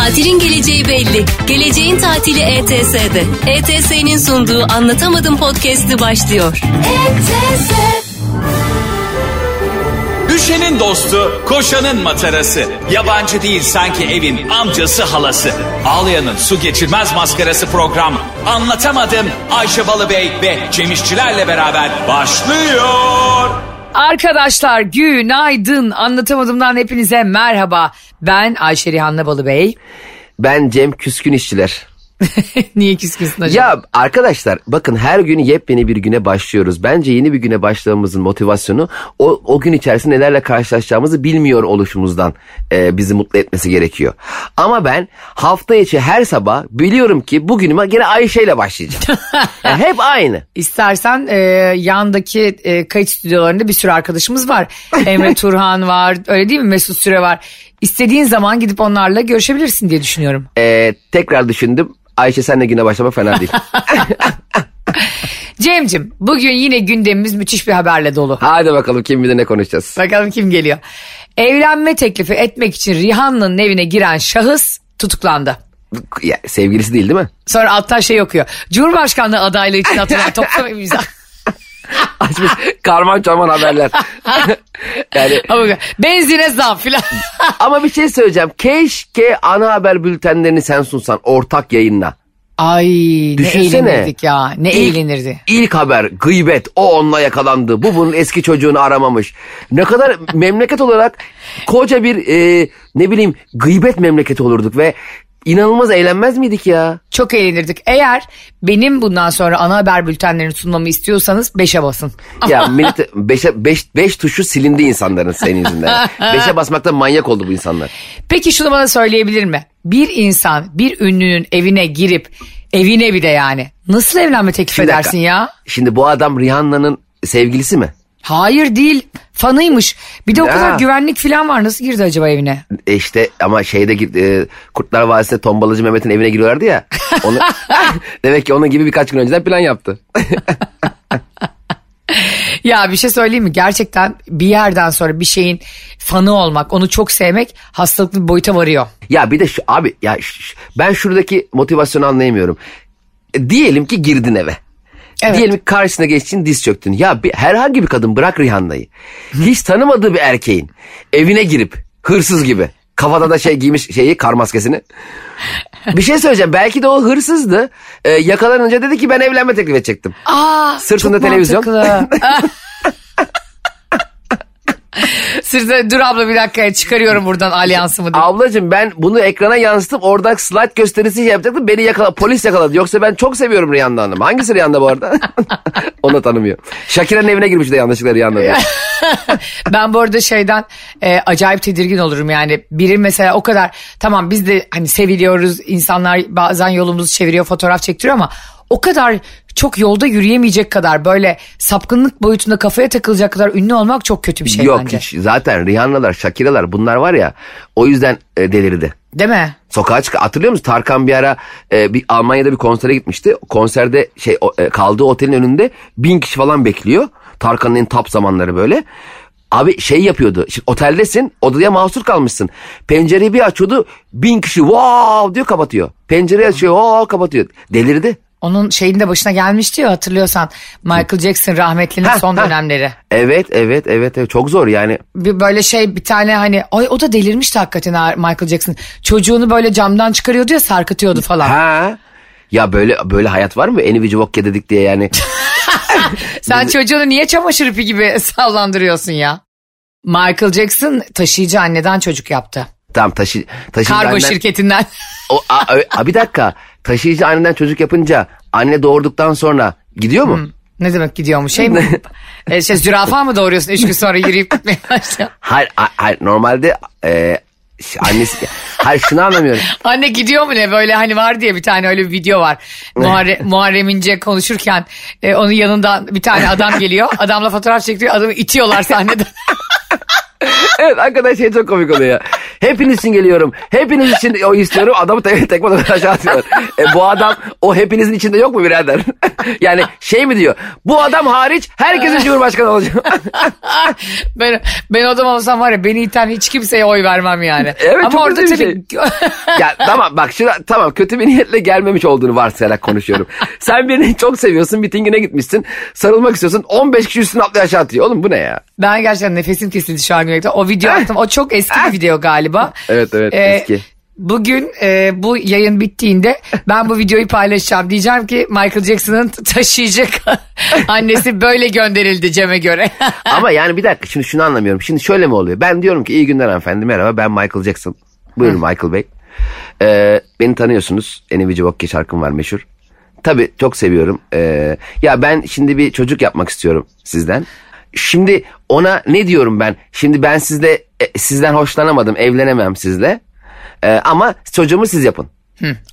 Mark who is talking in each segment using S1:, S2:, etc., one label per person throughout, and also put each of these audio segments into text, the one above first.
S1: Tatilin geleceği belli. Geleceğin tatili ETS'de. ETS'nin sunduğu Anlatamadım podcast'i başlıyor. ETS.
S2: Düşenin dostu, koşanın matarası. Yabancı değil sanki evin amcası halası. Ağlayanın su geçirmez maskarası program. Anlatamadım Ayşe Balıbey ve Cemişçilerle beraber başlıyor.
S3: Arkadaşlar günaydın. Anlatamadığımdan hepinize merhaba. Ben Ayşe Rihanna Balıbey.
S4: Ben Cem Küskün işçiler.
S3: Niye küskünsün acaba?
S4: Ya arkadaşlar bakın her gün yepyeni bir güne başlıyoruz. Bence yeni bir güne başlamamızın motivasyonu o, o gün içerisinde nelerle karşılaşacağımızı bilmiyor oluşumuzdan e, bizi mutlu etmesi gerekiyor. Ama ben hafta içi her sabah biliyorum ki bugünüme gene Ayşe ile başlayacağım. Yani hep aynı.
S3: İstersen e, yandaki e, kayıt stüdyolarında bir sürü arkadaşımız var. Emre Turhan var öyle değil mi Mesut Süre var. İstediğin zaman gidip onlarla görüşebilirsin diye düşünüyorum.
S4: E, tekrar düşündüm. Ayşe senle güne başlamak fena değil.
S3: Cem'cim bugün yine gündemimiz müthiş bir haberle dolu.
S4: Hadi bakalım kim bilir ne konuşacağız.
S3: Bakalım kim geliyor. Evlenme teklifi etmek için Rihanna'nın evine giren şahıs tutuklandı.
S4: Ya, sevgilisi değil değil mi?
S3: Sonra alttan şey okuyor. Cumhurbaşkanlığı adaylığı için atılan toplam imza.
S4: Açmış karman çorman haberler. yani
S3: Ama benzine zam filan.
S4: Ama bir şey söyleyeceğim. Keşke ana haber bültenlerini sen sunsan ortak yayınla.
S3: Ay ne
S4: Düşünsene.
S3: eğlenirdik ya. Ne
S4: İlk-
S3: eğlenirdi.
S4: İlk haber gıybet o onunla yakalandı. Bu bunun eski çocuğunu aramamış. Ne kadar memleket olarak koca bir e, ne bileyim gıybet memleketi olurduk ve inanılmaz eğlenmez miydik ya?
S3: Çok eğlenirdik. Eğer benim bundan sonra ana haber bültenlerini sunmamı istiyorsanız 5'e basın.
S4: Ya millet beşe, beş, beş tuşu silindi insanların senin yüzünden. Beşe basmakta manyak oldu bu insanlar.
S3: Peki şunu bana söyleyebilir mi? Bir insan bir ünlünün evine girip evine bir de yani nasıl evlenme teklif
S4: dakika.
S3: edersin ya?
S4: Şimdi bu adam Rihanna'nın sevgilisi mi?
S3: Hayır değil fanıymış. Bir de o
S4: Ya.
S3: kadar güvenlik falan var nasıl girdi acaba evine?
S4: E işte ama şeyde e, Kurtlar Vadisi'nde Tombalacı Mehmet'in evine giriyorlardı ya. Onu, demek ki onun gibi birkaç gün önceden plan yaptı.
S3: Ya bir şey söyleyeyim mi? Gerçekten bir yerden sonra bir şeyin fanı olmak, onu çok sevmek hastalıklı bir boyuta varıyor.
S4: ya bir de şu abi ya ben şuradaki motivasyonu anlayamıyorum. E, diyelim ki girdin eve.
S3: Evet.
S4: Diyelim ki karşısına geçtin diz çöktün. Ya bir, herhangi bir kadın bırak Rihanna'yı. Hiç tanımadığı bir erkeğin evine girip hırsız gibi kafada da şey giymiş şeyi kar maskesini. Bir şey söyleyeceğim. Belki de o hırsızdı. Ee, yakalanınca dedi ki ben evlenme teklif edecektim.
S3: Aa,
S4: Sırtında televizyon.
S3: Sırtında dur abla bir dakika çıkarıyorum buradan alyansımı diye.
S4: Ablacığım ben bunu ekrana yansıtıp oradan slide gösterisi şey yapacaktım. Beni yakala, polis yakaladı. Yoksa ben çok seviyorum Rihanna Hanım. Hangisi Rihanna bu arada? Onu tanımıyor. Shakira'nın evine girmiş de yanlışlıkla Rihanna diye.
S3: Ben bu arada şeyden e, acayip tedirgin olurum yani. Biri mesela o kadar tamam biz de hani seviliyoruz insanlar bazen yolumuzu çeviriyor fotoğraf çektiriyor ama o kadar çok yolda yürüyemeyecek kadar böyle sapkınlık boyutunda kafaya takılacak kadar ünlü olmak çok kötü bir şey
S4: Yok
S3: bence.
S4: hiç. Zaten Rihanna'lar, Shakira'lar bunlar var ya o yüzden e, delirdi.
S3: Değil mi?
S4: Sokağa çık. Hatırlıyor musun? Tarkan bir ara e, bir Almanya'da bir konsere gitmişti. Konserde şey o, e, kaldığı otelin önünde bin kişi falan bekliyor. Tarkan'ın en top zamanları böyle. Abi şey yapıyordu. Şimdi oteldesin odaya mahsur kalmışsın. Pencereyi bir açıyordu. Bin kişi wow diyor kapatıyor. Pencereyi açıyor wow kapatıyor. Delirdi.
S3: Onun şeyin de başına gelmişti ya hatırlıyorsan Michael Jackson rahmetlinin
S4: Ha,
S3: son
S4: ha.
S3: dönemleri.
S4: Evet evet evet evet çok zor yani.
S3: Bir böyle şey bir tane hani ay o da delirmişti hakikaten ha, Michael Jackson. Çocuğunu böyle camdan çıkarıyordu ya sarkıtıyordu falan.
S4: Ha. Ya böyle böyle hayat var mı? Eni Vok dedik diye yani.
S3: Sen çocuğunu niye çamaşır ipi gibi sallandırıyorsun ya? Michael Jackson taşıyıcı anneden çocuk yaptı.
S4: Tamam taşı taşıyıcı
S3: Kargo
S4: annen-
S3: şirketinden.
S4: O, a, ö- a, bir dakika. Taşıyıcı anneden çocuk yapınca anne doğurduktan sonra gidiyor mu?
S3: ne demek gidiyormuş şey mi? e, şey, zürafa mı doğuruyorsun üç gün sonra yürüyüp gitmeye başlıyor?
S4: Hayır, hayır normalde e, annesi hayır şunu anlamıyorum.
S3: Anne gidiyor mu ne böyle hani var diye bir tane öyle bir video var. Muharre, Muharrem İnce konuşurken e, onun yanından bir tane adam geliyor. Adamla fotoğraf çekiyor adamı itiyorlar sahnede.
S4: evet hakikaten şey çok komik oluyor ya. Hepiniz için geliyorum. Hepiniz için o istiyorum. Adamı tek tek aşağı atıyorlar. E, bu adam o hepinizin içinde yok mu birader? yani şey mi diyor? Bu adam hariç herkesin cumhurbaşkanı olacak.
S3: ben, ben o zaman olsam var ya beni iten hiç kimseye oy vermem yani.
S4: Evet,
S3: Ama
S4: çok
S3: orada tabii...
S4: ya tamam bak şuna tamam kötü bir niyetle gelmemiş olduğunu varsayarak konuşuyorum. Sen birini çok seviyorsun mitingine gitmişsin sarılmak istiyorsun 15 kişi üstüne atlıyor aşağı atıyor. Oğlum bu ne ya?
S3: Ben gerçekten nefesim kesildi şu an. O video attım. O çok eski bir video galiba.
S4: Evet, evet, eski.
S3: Bugün e, bu yayın bittiğinde ben bu videoyu paylaşacağım. Diyeceğim ki Michael Jackson'ın taşıyıcı annesi böyle gönderildi Cem'e göre.
S4: Ama yani bir dakika şimdi şunu anlamıyorum. Şimdi şöyle mi oluyor? Ben diyorum ki iyi günler hanımefendi merhaba ben Michael Jackson. Buyurun Michael Bey. Ee, beni tanıyorsunuz. Enivici Bokke şarkım var meşhur. Tabii çok seviyorum. Ee, ya ben şimdi bir çocuk yapmak istiyorum sizden. Şimdi ona ne diyorum ben? Şimdi ben sizle e, sizden hoşlanamadım, evlenemem sizle. Ee, ama çocuğumu siz yapın.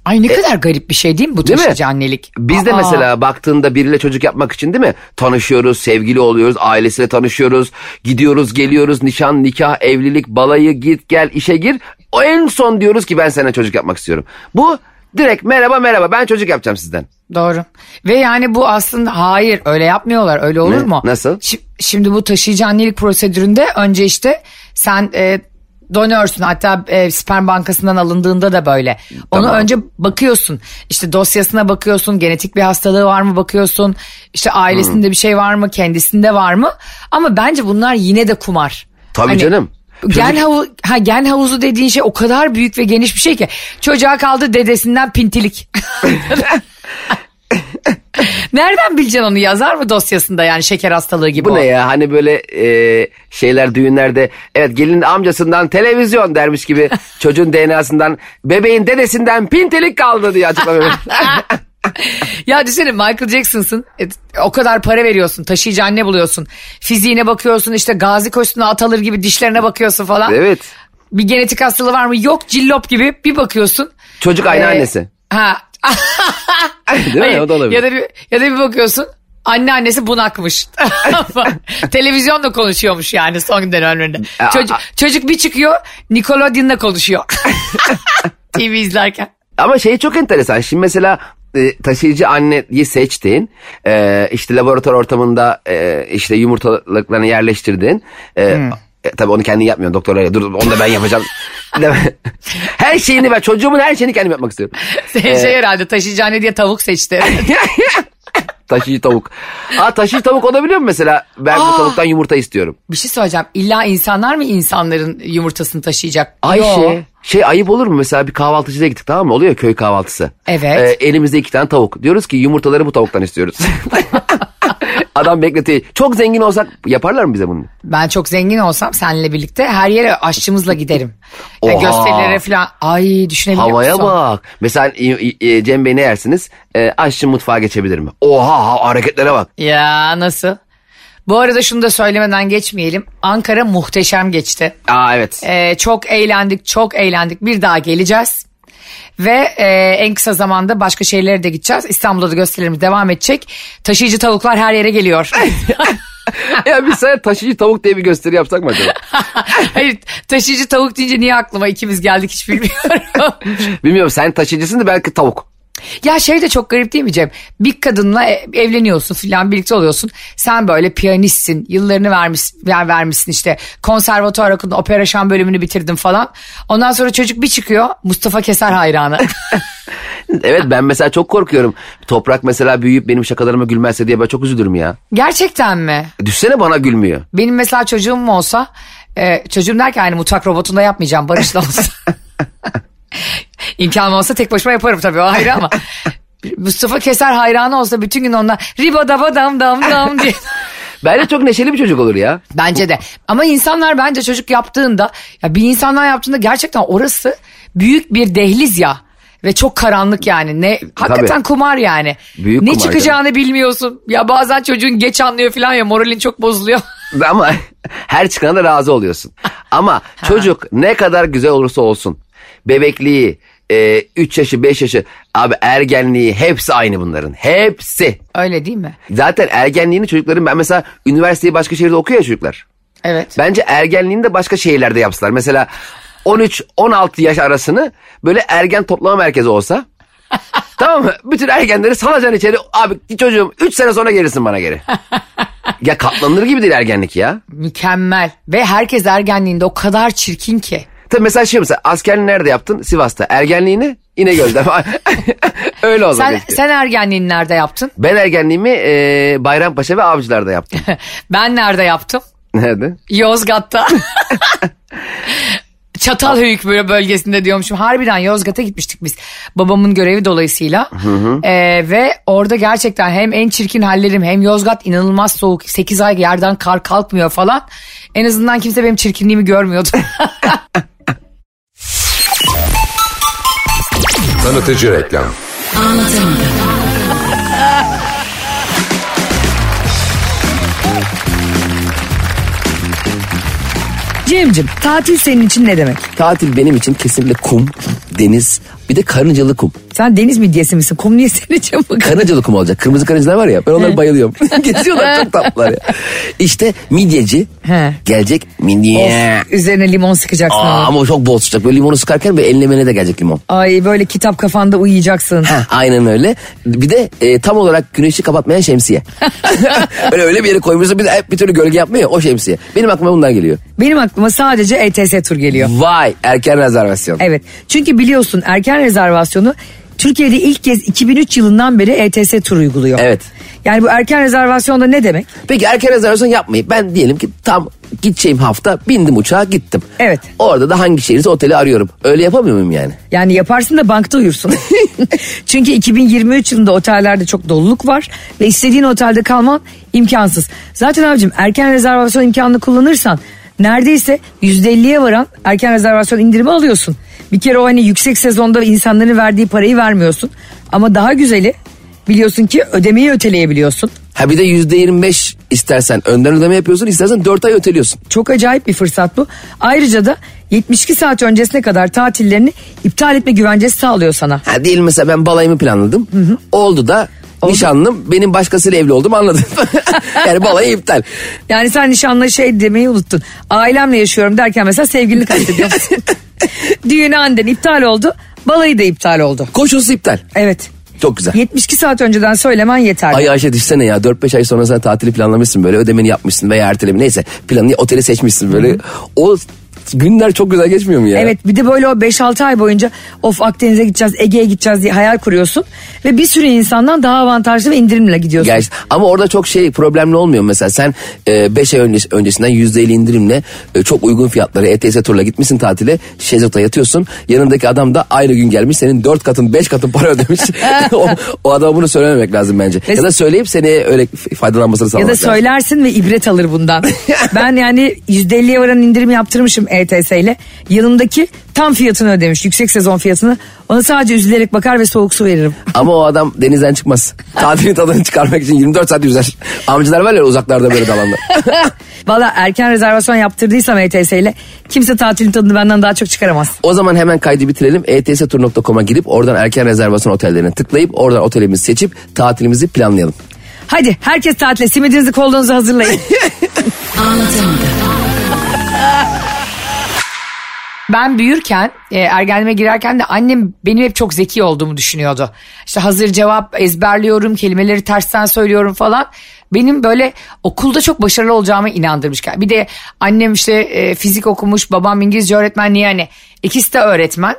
S3: Ay ne kadar garip bir şey değil mi bu
S4: E, Değil mi?
S3: taşıyıcı annelik?
S4: Biz de mesela baktığında biriyle çocuk yapmak için değil mi? Tanışıyoruz, sevgili oluyoruz, ailesiyle tanışıyoruz, gidiyoruz, geliyoruz, nişan, nikah, evlilik, balayı, git gel, işe gir. O en son diyoruz ki ben seninle çocuk yapmak istiyorum. Bu direkt merhaba merhaba ben çocuk yapacağım sizden.
S3: Doğru. Ve yani bu aslında hayır öyle yapmıyorlar. Öyle olur
S4: Ne?
S3: mu?
S4: Nasıl?
S3: Şi- Şimdi bu taşıyıcı annelik prosedüründe önce işte sen e, donörsün hatta e, sperm bankasından alındığında da böyle. Onu
S4: Tamam.
S3: önce bakıyorsun. İşte dosyasına bakıyorsun. Genetik bir hastalığı var mı bakıyorsun. İşte ailesinde bir şey var mı? Kendisinde var mı? Ama bence bunlar yine de kumar.
S4: Tabii canım.
S3: Gen,
S4: Çocuk-
S3: havu, ha, gen havuzu dediğin şey o kadar büyük ve geniş bir şey ki. Çocuğa kaldı dedesinden pintilik. Nereden bileceksin onu yazar mı dosyasında yani şeker hastalığı gibi
S4: Bu
S3: o?
S4: ne ya hani böyle e, şeyler düğünlerde evet gelin amcasından televizyon dermiş gibi çocuğun DNA'sından bebeğin dedesinden pintelik kaldı diye açıklama
S3: Ya düşünsene Michael Jackson'sın e, o kadar para veriyorsun taşıyıcı anne buluyorsun. Fiziğine bakıyorsun işte gazi koşusuna at alır gibi dişlerine bakıyorsun falan.
S4: Evet.
S3: Bir genetik hastalığı var mı yok cillop gibi bir bakıyorsun.
S4: Çocuk aynı
S3: Ee,
S4: annesi.
S3: Ha.
S4: Değil mi?
S3: Hayır,
S4: O da olabilir.
S3: Ya da bir, ya da bir bakıyorsun anneannesi bunakmış. Televizyonda konuşuyormuş yani son dönemlerinde. Çocuk, çocuk bir çıkıyor Nickelodeon'la konuşuyor. TV izlerken.
S4: Ama şey çok enteresan. Şimdi mesela taşıyıcı anneyi seçtin. E, işte laboratuvar ortamında e, işte yumurtalıklarını yerleştirdin. E, e, tabii onu kendin yapmıyorsun. Doktorlar dur onu da ben yapacağım. Her şeyini ben çocuğumun her şeyini kendim yapmak istiyorum.
S3: Şey, şey herhalde taşıyıcı anne diye tavuk seçti.
S4: Taşıyıcı tavuk. Aa taşıyıcı tavuk olabiliyor mu mesela? Ben bu
S3: Aa.
S4: tavuktan yumurta istiyorum.
S3: bir şey söyleyeceğim. İlla insanlar mı insanların yumurtasını taşıyacak?
S4: Ayşe
S3: Yo.
S4: şey ayıp olur mu mesela bir kahvaltıcıya gittik tamam mı? Oluyor ya köy kahvaltısı.
S3: Evet.
S4: Ee, elimizde iki tane tavuk. Diyoruz ki yumurtaları bu tavuktan istiyoruz. Adam bekletiyor. Çok zengin olsak yaparlar mı bize bunu?
S3: Ben çok zengin olsam seninle birlikte her yere aşçımızla giderim. Ya
S4: Oha.
S3: gösterilere falan. Ay düşünebiliyor
S4: Havaya
S3: musun?
S4: bak. Mesela e, Cem Bey ne yersiniz? E, aşçı mutfağa geçebilir mi? Oha ha- hareketlere bak.
S3: Ya nasıl? Bu arada şunu da söylemeden geçmeyelim. Ankara muhteşem geçti.
S4: Aa evet.
S3: Ee, çok eğlendik, çok eğlendik. Bir daha geleceğiz. Ve e, en kısa zamanda başka şehirlere de gideceğiz. İstanbul'da da gösterilerimiz devam edecek. Taşıyıcı tavuklar her yere geliyor.
S4: ya biz sana taşıyıcı tavuk diye bir gösteri yapsak mı acaba?
S3: Hayır taşıyıcı tavuk deyince niye aklıma ikimiz geldik hiç bilmiyorum.
S4: Bilmiyorum sen taşıyıcısın da belki tavuk.
S3: Ya şey de çok garip değil mi Cem? Bir kadınla e- evleniyorsun filan birlikte oluyorsun. Sen böyle piyanistsin. Yıllarını vermiş, ver, vermişsin işte. Konservatuvar okudun, opera şan bölümünü bitirdin falan. Ondan sonra çocuk bir çıkıyor Mustafa Keser hayranı.
S4: Evet ben mesela çok korkuyorum. Toprak mesela büyüyüp benim şakalarıma gülmezse diye ben çok üzülürüm ya.
S3: Gerçekten mi?
S4: Düşsene bana gülmüyor.
S3: Benim mesela çocuğum mu olsa e, çocuğum derken yani mutfak robotunda yapmayacağım Barış'la olsa. İmkanım olsa tek başıma yaparım tabii o ayrı ama. Mustafa Keser hayranı olsa bütün gün onunla riba daba dam dam dam diye.
S4: Bence çok neşeli bir çocuk olur ya.
S3: Bence de. Ama insanlar bence çocuk yaptığında ya bir insanlar yaptığında gerçekten orası büyük bir dehliz ya. Ve çok karanlık yani. Ne hakikaten kumar yani.
S4: Büyük
S3: ne
S4: kumar
S3: çıkacağını bilmiyorsun. Ya bazen çocuğun geç anlıyor falan ya moralin çok bozuluyor.
S4: Ama her çıkana da razı oluyorsun. Ama çocuk ne kadar güzel olursa olsun. Bebekliği, 3 yaşı 5 yaşı abi ergenliği hepsi aynı bunların. Hepsi.
S3: Öyle değil mi?
S4: Zaten ergenliğini çocukların ben mesela üniversiteyi başka şehirde okuyor ya çocuklar.
S3: Evet.
S5: Bence ergenliğini de başka şehirlerde yapsalar. Mesela 13-16 yaş arasını böyle ergen toplama merkezi olsa. tamam mı? Bütün ergenleri salacaksın içeri. Abi çocuğum 3 sene sonra gelirsin bana geri. ya katlanılır gibi değil ergenlik ya.
S3: Mükemmel. Ve herkes ergenliğinde o kadar çirkin ki.
S5: Tabii mesela şey mesela askerliğini nerede yaptın? Sivas'ta. Ergenliğini İnegöl'de. Öyle oldu.
S3: Sen, sen ergenliğini nerede yaptın?
S5: Ben ergenliğimi e, Bayrampaşa ve Avcılar'da yaptım.
S3: ben nerede yaptım?
S5: Nerede?
S3: Yozgat'ta. Çatalhöyük böyle bölgesinde diyormuşum. Harbiden Yozgat'a gitmiştik biz. Babamın görevi dolayısıyla. Ee, ve orada gerçekten hem en çirkin hallerim hem Yozgat inanılmaz soğuk. 8 ay yerden kar kalkmıyor falan. En azından kimse benim çirkinliğimi görmüyordu.
S6: Tanıtıcı reklam.
S3: Cem'cim tatil senin için ne demek?
S4: Tatil benim için kesinlikle kum, deniz, bir de karıncalı kum.
S3: Sen deniz midyesi misin? Kum niye bu kadar?
S4: Karıncalı kum olacak. Kırmızı karıncalar var ya ben onlara bayılıyorum. Geziyorlar çok tatlılar ya. İşte midyeci gelecek midye.
S3: Of, üzerine limon sıkacaksın.
S4: Aa,
S3: ama.
S4: çok bol sıcak. Böyle limonu sıkarken böyle enlemene de gelecek limon.
S3: Ay böyle kitap kafanda uyuyacaksın.
S4: Heh, aynen öyle. Bir de e, tam olarak güneşi kapatmayan şemsiye. öyle öyle bir yere koymuşsun bir de hep bir türlü gölge yapmıyor o şemsiye. Benim aklıma bunlar geliyor.
S3: Benim aklıma sadece ETS tur geliyor.
S4: Vay erken rezervasyon.
S3: Evet. Çünkü biliyorsun erken rezervasyonu Türkiye'de ilk kez 2003 yılından beri ETS tur uyguluyor.
S4: Evet.
S3: Yani bu erken rezervasyonda ne demek?
S4: Peki erken rezervasyon yapmayıp ben diyelim ki tam gideceğim hafta bindim uçağa gittim.
S3: Evet.
S4: Orada da hangi şehirse oteli arıyorum. Öyle yapamıyor muyum yani?
S3: Yani yaparsın da bankta uyursun. Çünkü 2023 yılında otellerde çok doluluk var ve istediğin otelde kalman imkansız. Zaten abicim erken rezervasyon imkanını kullanırsan neredeyse %50'ye varan erken rezervasyon indirimi alıyorsun. Bir kere o hani yüksek sezonda insanların verdiği parayı vermiyorsun. Ama daha güzeli biliyorsun ki ödemeyi öteleyebiliyorsun.
S4: Ha bir de yüzde yirmi beş istersen önden ödeme yapıyorsun istersen dört ay öteliyorsun.
S3: Çok acayip bir fırsat bu. Ayrıca da 72 saat öncesine kadar tatillerini iptal etme güvencesi sağlıyor sana.
S4: Ha diyelim mesela ben balayımı planladım. Oldu da nişanlım benim başkasıyla evli oldum anladın. yani balayı iptal.
S3: Yani sen nişanlı şey demeyi unuttun. Ailemle yaşıyorum derken mesela sevgilini kastediyorsun. Düğünü anden iptal oldu. Balayı da iptal oldu.
S4: Koşulsuz iptal.
S3: Evet.
S4: Çok güzel.
S3: 72 saat önceden söylemen yeterli.
S4: Ay Ayşe düşsene ya 4-5 ay sonra sen tatili planlamışsın böyle ödemeni yapmışsın veya ertelemi neyse planını oteli seçmişsin böyle. O günler çok güzel geçmiyor mu ya?
S3: Evet bir de böyle o 5-6 ay boyunca of Akdeniz'e gideceğiz Ege'ye gideceğiz diye hayal kuruyorsun. Ve bir sürü insandan daha avantajlı ve indirimle gidiyorsun.
S4: Gerçi, ama orada çok şey problemli olmuyor mesela sen 5 ay önce, öncesinden %50 indirimle e, çok uygun fiyatlara ETS turla gitmişsin tatile şezlongda yatıyorsun yanındaki adam da aynı gün gelmiş senin 4 katın 5 katın para ödemiş o, o adama bunu söylememek lazım bence
S3: Ve-
S4: ya da söyleyip seni öyle faydalanmasını
S3: Ya
S4: sağlamak
S3: da
S4: lazım.
S3: söylersin ve ibret alır bundan. ben yani %50'ye varan indirim yaptırmışım ETS ile. Yanımdaki tam fiyatını ödemiş. Yüksek sezon fiyatını. Ona sadece üzülerek bakar ve soğuk su veririm.
S4: Ama o adam denizden çıkmaz. Tatilin tadını çıkarmak için 24 saat yüzer. Amcalar var ya uzaklarda böyle dalanlar.
S3: Valla erken rezervasyon yaptırdıysam ETS ile kimse tatilin tadını benden daha çok çıkaramaz.
S4: O zaman hemen kaydı bitirelim. Etstur.com'a girip oradan erken rezervasyon otellerine tıklayıp oradan otelimizi seçip tatilimizi planlayalım.
S3: Hadi herkes tatile simidinizi kolunuzu hazırlayın. Ben büyürken e, ergenliğime girerken de annem benim hep çok zeki olduğumu düşünüyordu. İşte hazır cevap ezberliyorum kelimeleri tersten söylüyorum falan. Benim böyle okulda çok başarılı olacağıma inandırmış. Bir de annem işte e, fizik okumuş babam İngilizce öğretmenliği yani ikisi de öğretmen.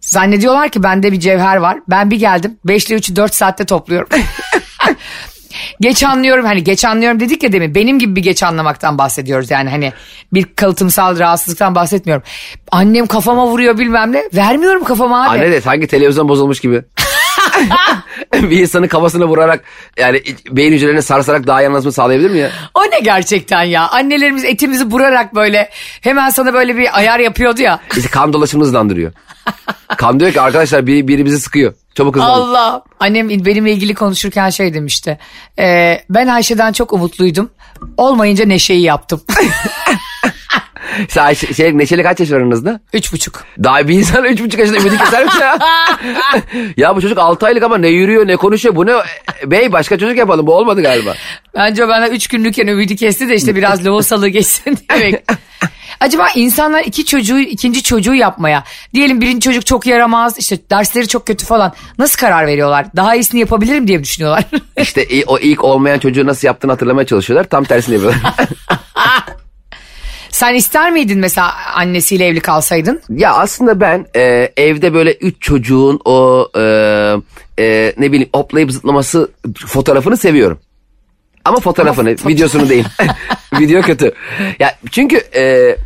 S3: Zannediyorlar ki bende bir cevher var. Ben bir geldim 5 ile 3'ü 4 saatte topluyorum. geç anlıyorum hani geç anlıyorum dedik ya demin benim gibi bir geç anlamaktan bahsediyoruz yani hani bir kalıtımsal rahatsızlıktan bahsetmiyorum. Annem kafama vuruyor bilmem ne vermiyorum kafama abi.
S5: Anne de sanki televizyon bozulmuş gibi. bir insanın kafasına vurarak yani beyin hücrelerini sarsarak daha anlamasını sağlayabilir mi ya?
S3: O ne gerçekten ya annelerimiz etimizi burarak böyle hemen sana böyle bir ayar yapıyordu ya.
S5: İşte kan dolaşımını hızlandırıyor. kan diyor ki arkadaşlar biri, biri bizi sıkıyor. Çabuk hızlanın.
S3: Allah. Annem benimle ilgili konuşurken şey demişti. "Ee, ben Ayşe'den çok umutluydum. Olmayınca Neşe'yi yaptım.
S4: Sen Ayşe- şey, Neşeli kaç yaş var aranızda?
S3: Üç buçuk.
S4: Daha bir insan üç buçuk yaşında ümidi keser mi ya? ya bu çocuk altı aylık ama ne yürüyor ne konuşuyor bu ne? Bey başka çocuk yapalım bu olmadı galiba.
S3: Bence bana üç günlükken ümidi kesti de işte biraz lohusalığı geçsin demek. Acaba insanlar iki çocuğu, ikinci çocuğu yapmaya, diyelim birinci çocuk çok yaramaz, işte dersleri çok kötü falan. Nasıl karar veriyorlar? Daha iyisini yapabilirim diye mi düşünüyorlar?
S4: İşte o ilk olmayan çocuğu nasıl yaptığını hatırlamaya çalışıyorlar. Tam tersini yapıyorlar.
S3: Sen ister miydin mesela annesiyle evli kalsaydın?
S4: ya aslında ben e, evde böyle üç çocuğun o e, e, ne bileyim hoplayıp zıplaması fotoğrafını seviyorum. Ama fotoğrafını, videosunu değil. Video kötü. Ya çünkü e,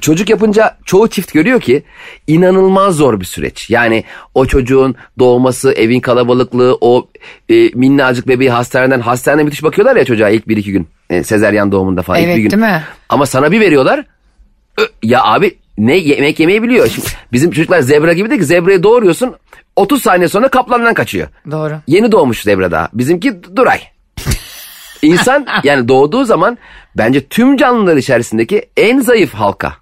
S4: çocuk yapınca çoğu çift görüyor ki inanılmaz zor bir süreç. Yani o çocuğun doğması, evin kalabalıklığı, o e, minnacık bebeği hastaneden, hastanede müthiş bakıyorlar ya çocuğa ilk bir iki gün. E, sezeryan doğumunda falan ilk
S3: Evet,
S4: bir gün.
S3: değil mi?
S4: Ama sana bir veriyorlar. Ya abi ne yemek yemeyi biliyor. Şimdi bizim çocuklar zebra gibi değil ki zebrayı doğuruyorsun 30 saniye sonra kaplandan kaçıyor.
S3: Doğru.
S4: Yeni doğmuş zebra daha. Bizimki Duray. İnsan yani doğduğu zaman bence tüm canlılar içerisindeki en zayıf halka.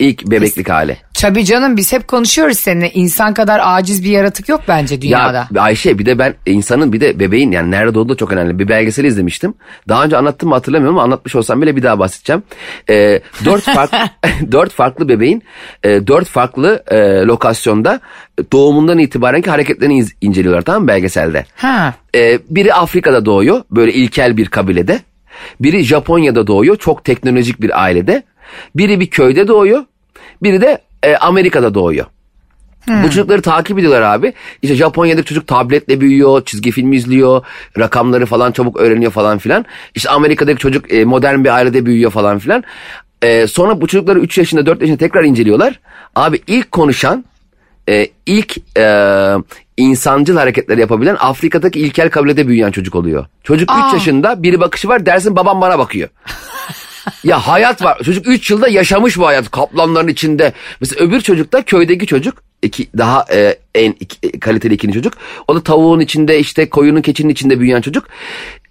S4: İlk bebeklik hali.
S3: Tabii canım biz hep konuşuyoruz seninle. İnsan kadar aciz bir yaratık yok bence dünyada.
S4: Ya Ayşe bir de ben insanın bir de bebeğin yani nerede doğduğu da çok önemli. Bir belgesel izlemiştim. Daha önce anlattım mı hatırlamıyorum ama anlatmış olsam bile bir daha bahsedeceğim. Ee, dört, farklı, dört farklı bebeğin e, dört farklı e, lokasyonda doğumundan itibaren ki hareketlerini iz- inceliyorlar tamam mı belgeselde.
S3: Ha.
S4: Ee, biri Afrika'da doğuyor böyle ilkel bir kabilede. Biri Japonya'da doğuyor çok teknolojik bir ailede. Biri bir köyde doğuyor. Biri de e, Amerika'da doğuyor. Bu çocukları takip ediyorlar abi. İşte Japonya'daki çocuk tabletle büyüyor, çizgi film izliyor, rakamları falan çabuk öğreniyor falan filan. İşte Amerika'daki çocuk e, modern bir ailede büyüyor falan filan. E, sonra bu çocukları 3 yaşında 4 yaşında tekrar inceliyorlar. Abi ilk konuşan e, ilk e, insancıl hareketler yapabilen Afrika'daki ilkel kabilede büyüyen çocuk oluyor. Çocuk 3 yaşında biri bakışı var dersin babam bana bakıyor. ya hayat var. Çocuk 3 yılda yaşamış bu hayat kaplanların içinde. Mesela öbür çocuk da köydeki çocuk. iki, daha e, en iki- kaliteli ikinci çocuk. O da tavuğun içinde işte koyunun keçinin içinde büyüyen çocuk.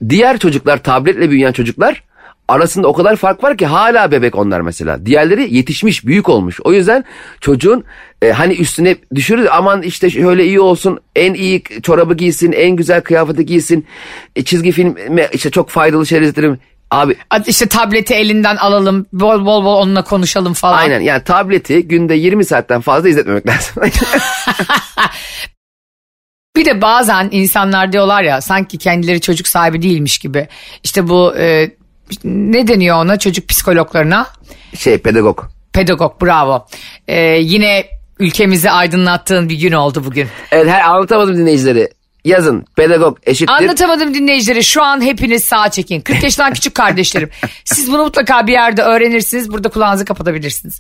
S4: Diğer çocuklar tabletle büyüyen çocuklar arasında o kadar fark var ki hala bebek onlar mesela. Diğerleri yetişmiş, büyük olmuş. O yüzden çocuğun e, hani üstüne düşürür aman işte şöyle iyi olsun, en iyi çorabı giysin, en güzel kıyafeti giysin. E, çizgi film işte çok faydalı şeyler izletelim. Abi
S3: İşte tableti elinden alalım, bol bol bol onunla konuşalım falan.
S4: aynen yani tableti günde 20 saatten fazla izletmemek lazım.
S3: Bir de bazen insanlar diyorlar ya sanki kendileri çocuk sahibi değilmiş gibi. İşte bu e, ne deniyor ona çocuk psikologlarına?
S4: şey pedagog.
S3: Pedagog bravo. E, yine ülkemizi aydınlattığın bir gün oldu bugün.
S4: Evet her anlatamadım dinleyicileri. Yazın pedagog eşittir.
S3: Anlatamadım dinleyicileri şu an hepiniz sağa çekin. 40 yaşından küçük kardeşlerim. Siz bunu mutlaka bir yerde öğrenirsiniz. Burada kulağınızı kapatabilirsiniz.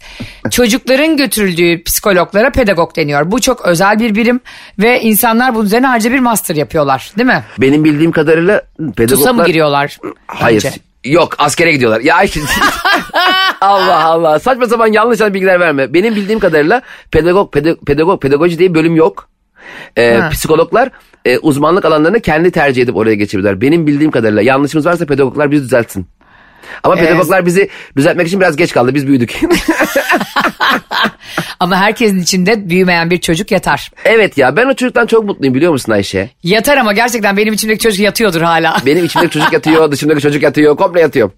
S3: Çocukların götürüldüğü psikologlara pedagog deniyor. Bu çok özel bir birim ve insanlar bunun üzerine harca bir master yapıyorlar değil mi?
S4: Benim bildiğim kadarıyla pedagoglar...
S3: TUS'a mı giriyorlar?
S4: Hayır.
S3: Bence.
S4: Yok askere gidiyorlar. Ya. Allah Allah. Saçma sapan yanlış bilgiler verme. Benim bildiğim kadarıyla pedagog, pedagog, pedagog pedagoji diye bölüm yok.
S3: Ha.
S4: psikologlar e, uzmanlık alanlarını kendi tercih edip oraya geçebiliyorlar. Benim bildiğim kadarıyla yanlışımız varsa pedagoglar bizi düzeltsin. Ama
S3: Evet.
S4: pedagoglar bizi düzeltmek için biraz geç kaldı. Biz büyüdük.
S3: Ama herkesin içinde büyümeyen bir çocuk yatar.
S4: evet ya ben o çocuktan çok mutluyum biliyor musun Ayşe?
S3: Yatar ama gerçekten benim içimdeki çocuk yatıyordur hala.
S4: Benim içimdeki çocuk yatıyor, dışımdaki çocuk yatıyor, komple yatıyorum.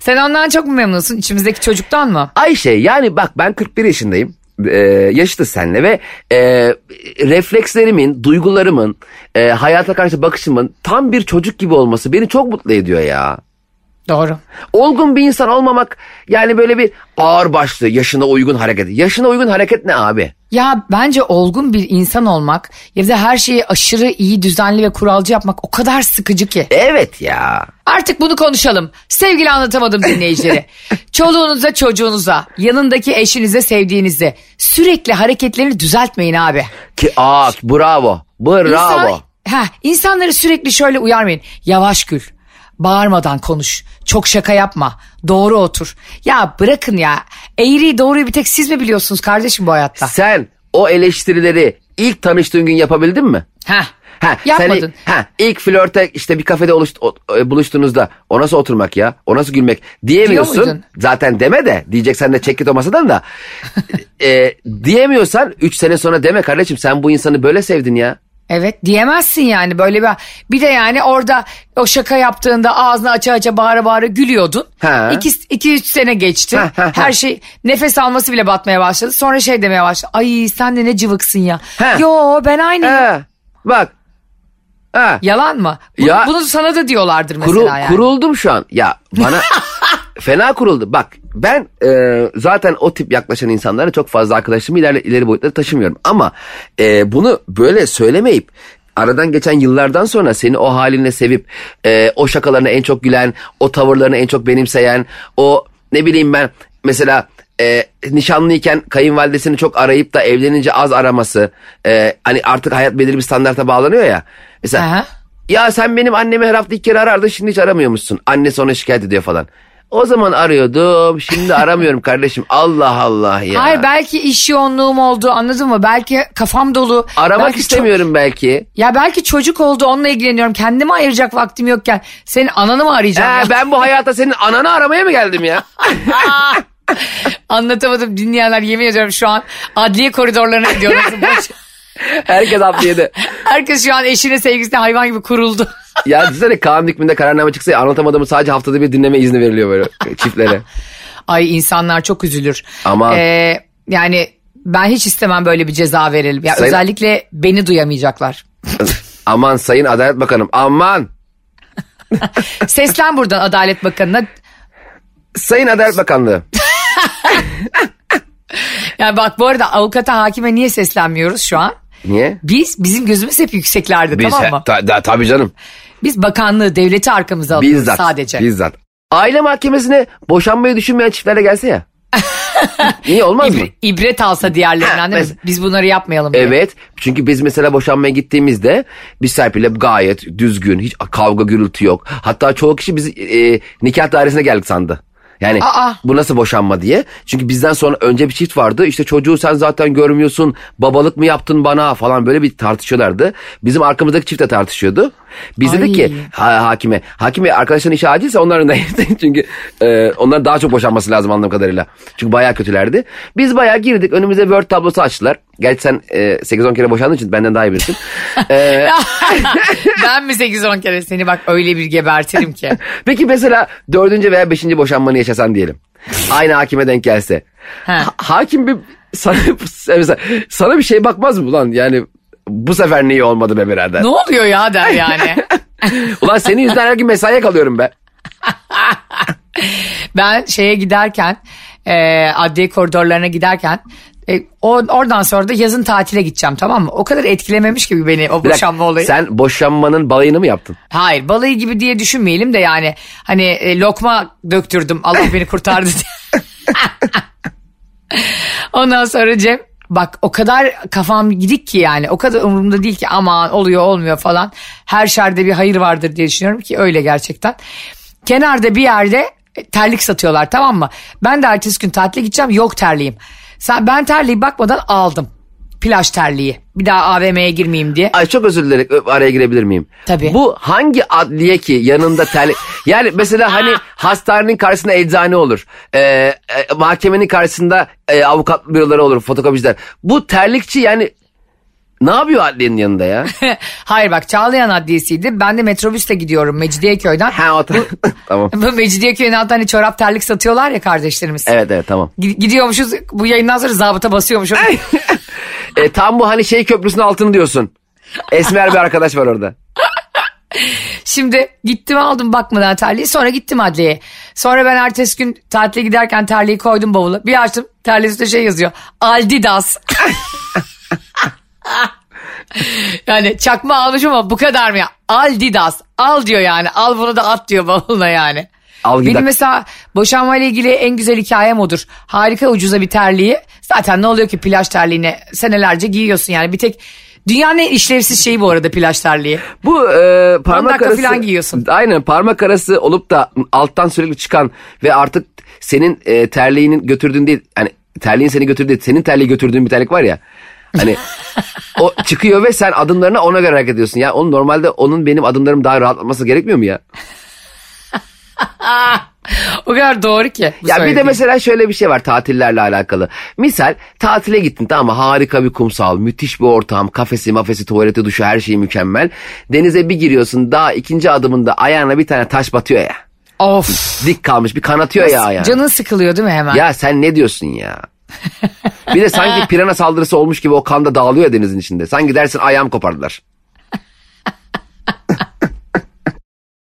S3: Sen ondan çok mu memnunsun? İçimizdeki çocuktan mı?
S4: Ayşe yani bak ben 41 yaşındayım. Ee, yaşıtız seninle ve e, reflekslerimin, duygularımın, e, hayata karşı bakışımın tam bir çocuk gibi olması beni çok mutlu ediyor ya.
S3: Doğru.
S4: Olgun bir insan olmamak yani böyle bir ağır başlı, yaşına uygun hareket. Yaşına uygun hareket ne abi?
S3: Ya bence olgun bir insan olmak ya da her şeyi aşırı iyi düzenli ve kuralcı yapmak o kadar sıkıcı ki.
S4: Evet ya.
S3: Artık bunu konuşalım. Sevgili anlatamadım dinleyicileri. Çoluğunuza çocuğunuza yanındaki eşinize sevdiğinize sürekli hareketlerini düzeltmeyin abi.
S4: Ki aa bravo. Bravo.
S3: İnsan, ha, insanları sürekli şöyle uyarmayın. Yavaş gül. Bağırmadan konuş. Çok şaka yapma. Doğru otur. Ya bırakın ya. Eğriyi doğruyu bir tek siz mi biliyorsunuz kardeşim bu hayatta?
S4: Sen o eleştirileri ilk tanıştığın gün yapabildin mi?
S3: Ha.
S4: Ha,
S3: Yapmadın.
S4: Sen, ha, ilk flörte işte bir kafede oluş, o- e, buluştuğunuzda o nasıl oturmak ya? O nasıl gülmek? Diyemiyorsun. Zaten deme de diyeceksen de çek git o masadan da. e, diyemiyorsan 3 sene sonra deme kardeşim sen bu insanı böyle sevdin ya.
S3: Evet diyemezsin yani böyle bir bir de yani orada o şaka yaptığında ağzını aça aça bağıra bağıra gülüyordun.
S4: Ha.
S3: İki, iki üç sene geçti.
S4: Ha, ha, ha.
S3: Her şey nefes alması bile batmaya başladı. Sonra şey demeye başladı. Ay sen de ne cıvıksın ya.
S4: Ha.
S3: Yo ben aynıyım.
S4: Ha, bak. Ha.
S3: Yalan mı? Bunu,
S4: Ya-
S3: bunu sana da diyorlardır mesela
S4: Kurul,
S3: yani.
S4: Kuruldum şu an. Ya bana fena kuruldu. Bak ben e, zaten o tip yaklaşan insanlara çok fazla arkadaşımı ileri, ileri boyutlara taşımıyorum. Ama e, bunu böyle söylemeyip aradan geçen yıllardan sonra seni o haline sevip e, o şakalarına en çok gülen, o tavırlarını en çok benimseyen, o ne bileyim ben mesela e, nişanlıyken kayınvalidesini çok arayıp da evlenince az araması. e, hani artık hayat belirli bir standarta bağlanıyor ya. Mesela
S3: Aha.
S4: ya sen benim annemi her hafta iki kere arardın şimdi hiç aramıyormuşsun. Annesi ona şikayet ediyor falan. O zaman arıyordum şimdi aramıyorum kardeşim. Allah Allah ya.
S3: Hayır belki iş yoğunluğum oldu anladın mı? Belki kafam dolu.
S4: Aramak
S3: belki
S4: istemiyorum belki.
S3: çok- ya belki çocuk oldu onunla ilgileniyorum. Kendime ayıracak vaktim yokken senin ananı mı arayacağım?
S4: Ee,
S3: ya?
S4: ben bu hayata senin ananı aramaya mı geldim ya?
S3: Anlatamadım dinleyenler yemin ediyorum şu an adliye koridorlarına gidiyorum.
S4: Herkes yedi.
S3: Herkes şu an eşine sevgisine hayvan gibi kuruldu.
S4: Ya düşünsene kanun hükmünde kararname çıksa ya, anlatamadığımı sadece haftada bir dinleme izni veriliyor böyle çiftlere.
S3: Ay insanlar çok üzülür.
S4: Aman.
S3: Ee, yani ben hiç istemem böyle bir ceza verelim. Ya
S4: Sayın-
S3: özellikle beni duyamayacaklar.
S4: Aman Sayın Adalet Bakanım aman.
S3: Seslen buradan Adalet Bakanı'na.
S4: Sayın Adalet Bakanlığı.
S3: Yani bak bu arada avukata hakime niye seslenmiyoruz şu an?
S4: Niye?
S3: Biz bizim gözümüz hep yükseklerde tamam mı?
S4: Ta- ta- tabii canım.
S3: Biz bakanlığı devleti arkamıza alıyoruz
S4: Bizzat.
S3: sadece.
S4: Bizzat. Aile mahkemesine boşanmayı düşünmeyen çiftler de gelse ya. Niye olmaz mı?
S3: İbre- ibret alsa diğerlerinden değil mi? Biz bunları yapmayalım diye.
S4: Evet. Çünkü biz mesela boşanmaya gittiğimizde biz Serpil'le gayet düzgün, hiç kavga gürültü yok. Hatta çoğu kişi bizi e, nikah dairesine geldik sandı. Yani
S3: Aa.
S4: bu nasıl boşanma diye. Çünkü bizden sonra önce bir çift vardı. İşte çocuğu sen zaten görmüyorsun. Babalık mı yaptın bana falan böyle bir tartışıyorlardı. Bizim arkamızdaki çift de tartışıyordu. Biz
S3: Ay.
S4: dedik ki ha, hakime. Hakime arkadaşların işi acilse onların da çünkü e, onların daha çok boşanması lazım anladığım kadarıyla. Çünkü bayağı kötülerdi. Biz bayağı girdik. Önümüze Word tablosu açtılar. Gerçi sen e, 8-10 kere boşandığın için benden daha iyi bilirsin. E,
S3: ben mi 8-10 kere seni bak öyle bir gebertirim ki.
S4: peki mesela dördüncü veya beşinci boşanmanı yaşasan diyelim. Aynı hakime denk gelse.
S3: Ha-
S4: hakim bir sana, mesela, sana bir şey bakmaz mı ulan? Yani bu sefer niye olmadı be birader?
S3: ne oluyor ya der yani.
S4: Ulan senin yüzünden her gün mesaiye kalıyorum be.
S3: Ben şeye giderken e, adliye koridorlarına giderken e, o, oradan sonra da yazın tatile gideceğim tamam mı? O kadar etkilememiş gibi beni o boşanma olayı.
S4: Sen boşanmanın balayını mı yaptın?
S3: Hayır balayı gibi diye düşünmeyelim de yani hani e, lokma döktürdüm Allah beni kurtardı. Ondan sonra Cem bak o kadar kafam gidik ki yani o kadar umurumda değil ki aman oluyor olmuyor falan. Her şerde bir hayır vardır diye düşünüyorum ki öyle gerçekten. Kenarda bir yerde terlik satıyorlar tamam mı? Ben de ertesi gün tatile gideceğim yok terliğim. Sen, ben terliği bakmadan aldım. Plaj terliği. Bir daha AVM'ye girmeyeyim diye.
S4: Ay çok özür dilerim araya girebilir miyim?
S3: Tabii.
S4: Bu hangi adliye ki yanında terlik... yani mesela hani hastanenin karşısında eczane olur. Ee, e, mahkemenin karşısında e, avukat büroları olur fotokopiciler. Bu terlikçi yani ne yapıyor adliyenin yanında ya?
S3: Hayır bak Çağlayan Adliyesi'ydi. Ben de metrobüsle gidiyorum Mecidiyeköy'den.
S4: ha o tamam.
S3: Bu Mecidiyeköy'ün altında hani çorap terlik satıyorlar ya kardeşlerimiz.
S4: Evet evet tamam.
S3: Gi- Gidiyormuşuz bu yayından sonra zabıta basıyormuşuz.
S4: E, tam bu hani şey köprüsünün altını diyorsun. Esmer bir arkadaş var orada.
S3: Şimdi gittim aldım bakmadan terliği sonra gittim adliyeye. Sonra ben ertesi gün tatile giderken terliği koydum bavula. Bir açtım terliğin üstünde şey yazıyor. Aldidas. yani çakma almış ama bu kadar mı ya? Aldidas. Al diyor yani. Al bunu da at diyor bavuluna yani.
S4: Al
S3: Benim
S4: at.
S3: mesela boşanmayla ilgili en güzel hikayem odur. Harika ucuza bir terliği. Zaten ne oluyor ki plaj terliğine senelerce giyiyorsun yani. Bir tek dünyanın en işlevsiz şeyi bu arada plaj terliği.
S4: Bu e, parmak arası
S3: falan giyiyorsun.
S4: Aynen parmak arası olup da alttan sürekli çıkan ve artık senin e, terliğinin götürdüğün değil yani terliğin seni götürdüğü senin terliği götürdüğün bir terlik var ya. Hani o çıkıyor ve sen adımlarına ona göre hareket ediyorsun. Ya onun normalde onun benim adımlarım daha rahatlaması gerekmiyor mu ya?
S3: O kadar doğru ki.
S4: Ya bir de mesela şöyle bir şey var tatillerle alakalı. Misal tatile gittin tamam mı? Harika bir kumsal, müthiş bir ortam, kafesi, mafesi, tuvaleti, duşu her şey mükemmel. Denize bir giriyorsun daha ikinci adımında ayağına bir tane taş batıyor ya.
S3: Of.
S4: Dik kalmış bir kanatıyor ya ayağına.
S3: Canın sıkılıyor değil mi hemen?
S4: Ya sen ne diyorsun ya? Bir de sanki pirana saldırısı olmuş gibi o kan da dağılıyor ya denizin içinde. Sanki dersin ayağım kopardılar.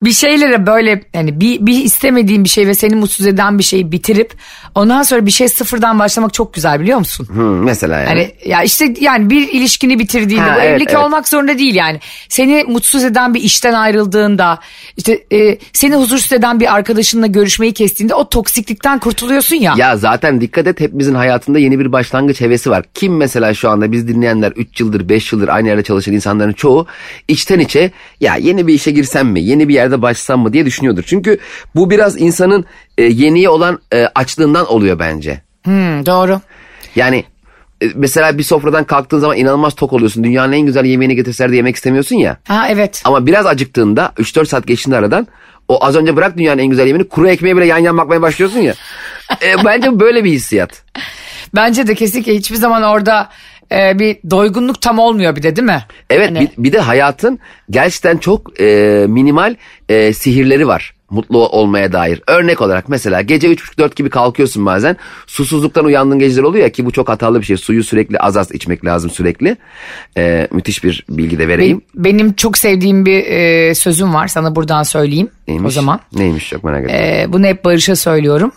S3: Bir şeylere böyle yani bir, bir istemediğin bir şey ve seni mutsuz eden bir şeyi bitirip ondan sonra bir şey sıfırdan başlamak çok güzel biliyor musun?
S4: Hı, mesela yani.
S3: Hani ya işte yani bir ilişkini bitirdiğinde
S4: Ha,
S3: bu
S4: evet,
S3: evlilik
S4: evet.
S3: olmak zorunda değil yani. Seni mutsuz eden bir işten ayrıldığında işte e, seni huzursuz eden bir arkadaşınla görüşmeyi kestiğinde o toksiklikten kurtuluyorsun ya.
S4: Ya zaten dikkat et hepimizin hayatında yeni bir başlangıç hevesi var. Kim mesela şu anda biz dinleyenler 3 yıldır 5 yıldır aynı yerde çalışan insanların çoğu içten içe ya yeni bir işe girsem mi yeni bir yerde başlasam mı diye düşünüyordur. Çünkü bu biraz insanın e, yeniye olan e, açlığından oluyor bence.
S3: Hmm, doğru.
S4: Yani e, mesela bir sofradan kalktığın zaman inanılmaz tok oluyorsun. Dünyanın en güzel yemeğini getirseler de yemek istemiyorsun ya.
S3: Ha evet.
S4: Ama biraz acıktığında 3-4 saat geçtiğinde aradan o az önce bırak dünyanın en güzel yemeğini kuru ekmeğe bile yan yan bakmaya başlıyorsun ya. E, bence böyle bir hissiyat.
S3: Bence de kesinlikle hiçbir zaman orada e, bir doygunluk tam olmuyor bir de değil mi?
S4: Evet
S3: Hani-
S4: bir, bir de hayatın gerçekten çok e, minimal e, sihirleri var mutlu olmaya dair. Örnek olarak mesela gece 3.30-4 gibi kalkıyorsun bazen susuzluktan uyandığın geceler oluyor ya ki bu çok hatalı bir şey. Suyu sürekli az az içmek lazım sürekli. E, müthiş bir bilgi de vereyim.
S3: Benim, benim çok sevdiğim bir e, sözüm var sana buradan söyleyeyim
S4: Neymiş?
S3: o zaman.
S4: Neymiş çok merak ettim.
S3: E, bunu hep Barış'a söylüyorum.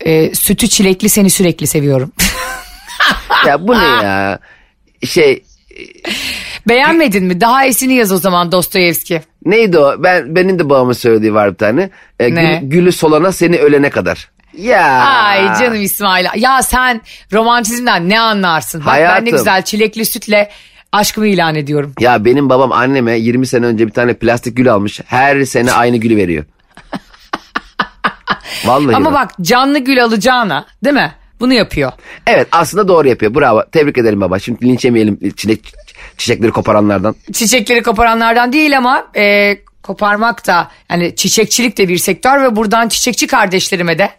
S3: E, sütü çilekli seni sürekli seviyorum.
S4: ya bu ne ya? Şey
S3: Beğenmedin mi? Daha iyisini yaz o zaman Dostoyevski.
S4: neydi o? Ben benim de babamın söylediği var bir tane. E, gül-
S3: Ne?
S4: gülü solana seni ölene kadar. Ya.
S3: Ay canım İsmail. Ya sen romantizmden ne anlarsın? Bak ben ne
S4: Hayatım.
S3: güzel çilekli sütle aşkımı ilan ediyorum.
S4: Ya benim babam anneme 20 sene önce bir tane plastik gül almış. Her sene aynı gülü veriyor. Vallahi
S3: Ama
S4: bak
S3: canlı gül alacağına değil mi? Bunu yapıyor.
S4: Evet aslında doğru yapıyor. Bravo. Tebrik ederim baba. Şimdi linç yemeyelim çilek, çiçekleri koparanlardan.
S3: Çiçekleri koparanlardan değil ama e, koparmak da yani çiçekçilik de bir sektör ve buradan çiçekçi kardeşlerime de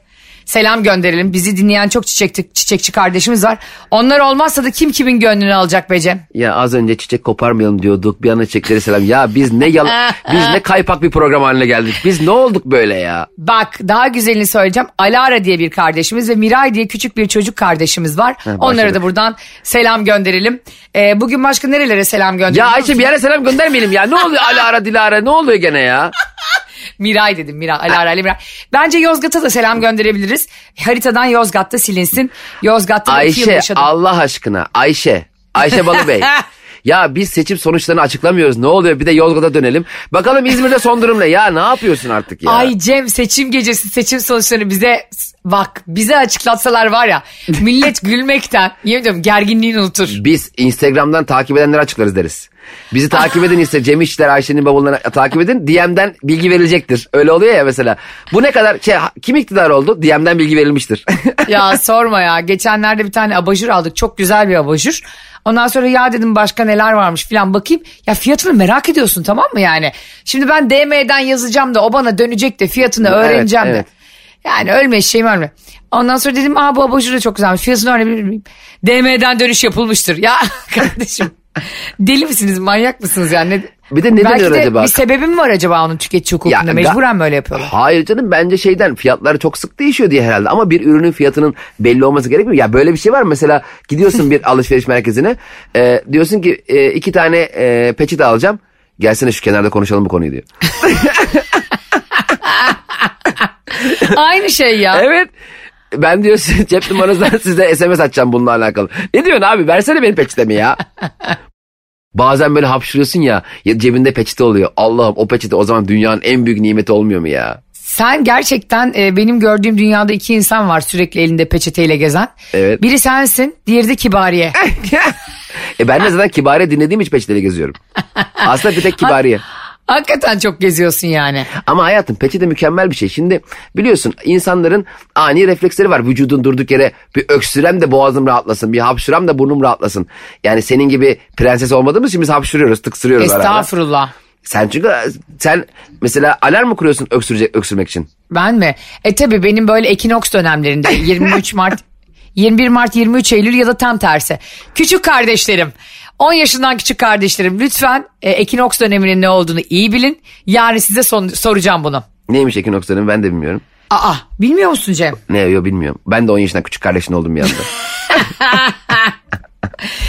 S3: selam gönderelim. Bizi dinleyen çok çiçekçi, çiçekçi kardeşimiz var. Onlar olmazsa da kim kimin gönlünü alacak be Cem?
S4: Ya az önce çiçek koparmayalım diyorduk. Bir anda çiçekleri selam. Ya biz ne yal biz ne kaypak bir program haline geldik. Biz ne olduk böyle ya?
S3: Bak daha güzelini söyleyeceğim. Alara diye bir kardeşimiz ve Miray diye küçük bir çocuk kardeşimiz var. Onlara
S4: başladık.
S3: da buradan selam gönderelim. E, bugün başka nerelere selam gönderelim?
S4: Ya Ayşe bir yere selam göndermeyelim ya. Ne oluyor Alara Dilara ne oluyor gene ya?
S3: Miray dedim Miray. Alara ile Miray. Bence Yozgat'a da selam gönderebiliriz. Haritadan Yozgat'ta silinsin. Yozgat'ta da iki yıl
S4: Ayşe
S3: yaşadım.
S4: Allah aşkına Ayşe. Ayşe Balıbey. ya biz seçim sonuçlarını açıklamıyoruz. Ne oluyor? Bir de Yozgat'a dönelim. Bakalım İzmir'de son durum ne? Ya ne yapıyorsun artık ya?
S3: Ay Cem seçim gecesi seçim sonuçlarını bize bak bize açıklatsalar var ya millet gülmekten yemin ediyorum gerginliğini unutur.
S4: Biz Instagram'dan takip edenleri açıklarız deriz. Bizi takip edin ise Cem İşler Ayşe'nin bavullarını takip edin. DM'den bilgi verilecektir. Öyle oluyor ya mesela. Bu ne kadar şey kim iktidar oldu? DM'den bilgi verilmiştir.
S3: ya sorma ya geçenlerde bir tane abajur aldık çok güzel bir abajur. Ondan sonra ya dedim başka neler varmış filan bakayım. Ya fiyatını merak ediyorsun tamam mı yani? Şimdi ben DM'den yazacağım da o bana dönecek de fiyatını öğreneceğim
S4: evet.
S3: de. Yani ölme şeyim ölme. Ondan sonra dedim aa bu abajur da çok güzelmiş. Fiyatını öğrenebilir miyim? DM'den dönüş yapılmıştır. Ya kardeşim deli misiniz manyak mısınız yani?
S4: Bir de ne
S3: Belki de
S4: acaba?
S3: bir sebebi mi var acaba onun tüketici hukukunda?
S4: Ya,
S3: Mecburen böyle yapıyorlar.
S4: Hayır canım bence şeyden fiyatları çok sık değişiyor diye herhalde ama bir ürünün fiyatının belli olması gerekmiyor. Ya böyle bir şey var mesela gidiyorsun bir alışveriş merkezine e, diyorsun ki e, iki tane e, peçete alacağım. Gelsene şu kenarda konuşalım bu konuyu diyor.
S3: Aynı şey ya.
S4: evet. Ben diyor cep numaranızdan size SMS atacağım bununla alakalı. Ne diyorsun abi versene benim peçetemi ya. Bazen böyle hapşırıyorsun ya, ya cebinde peçete oluyor. Allah'ım o peçete o zaman dünyanın en büyük nimeti olmuyor mu ya?
S3: Sen gerçekten e, benim gördüğüm dünyada iki insan var sürekli elinde peçeteyle gezen.
S4: Evet.
S3: Biri sensin, diğeri de Kibariye.
S4: e ben de zaten kibariye dinlediğim için peçeteyle geziyorum. Aslında bir tek kibariye.
S3: Hakikaten çok geziyorsun yani.
S4: Ama hayatım peçete mükemmel bir şey. Şimdi biliyorsun insanların ani refleksleri var. Vücudun durduk yere bir öksürem de boğazım rahatlasın. Bir hapşırem de burnum rahatlasın. Yani senin gibi prenses olmadığımız için biz hapşırıyoruz, tıksırıyoruz.
S3: Estağfurullah.
S4: Sen çünkü sen mesela alarm mı kuruyorsun öksürecek, öksürmek için?
S3: Ben mi? E tabi benim böyle ekinoks dönemlerinde 23 Mart 21 Mart 23 Eylül ya da tam tersi. Küçük kardeşlerim 10 yaşından küçük kardeşlerim lütfen e, ekinoks döneminin ne olduğunu iyi bilin. Yani size son- soracağım bunu.
S4: Neymiş ekinoks dönemi ben de bilmiyorum.
S3: Aa bilmiyor musun Cem?
S4: Ne yok bilmiyorum. Ben de 10 yaşından küçük kardeşin oldum bir anda.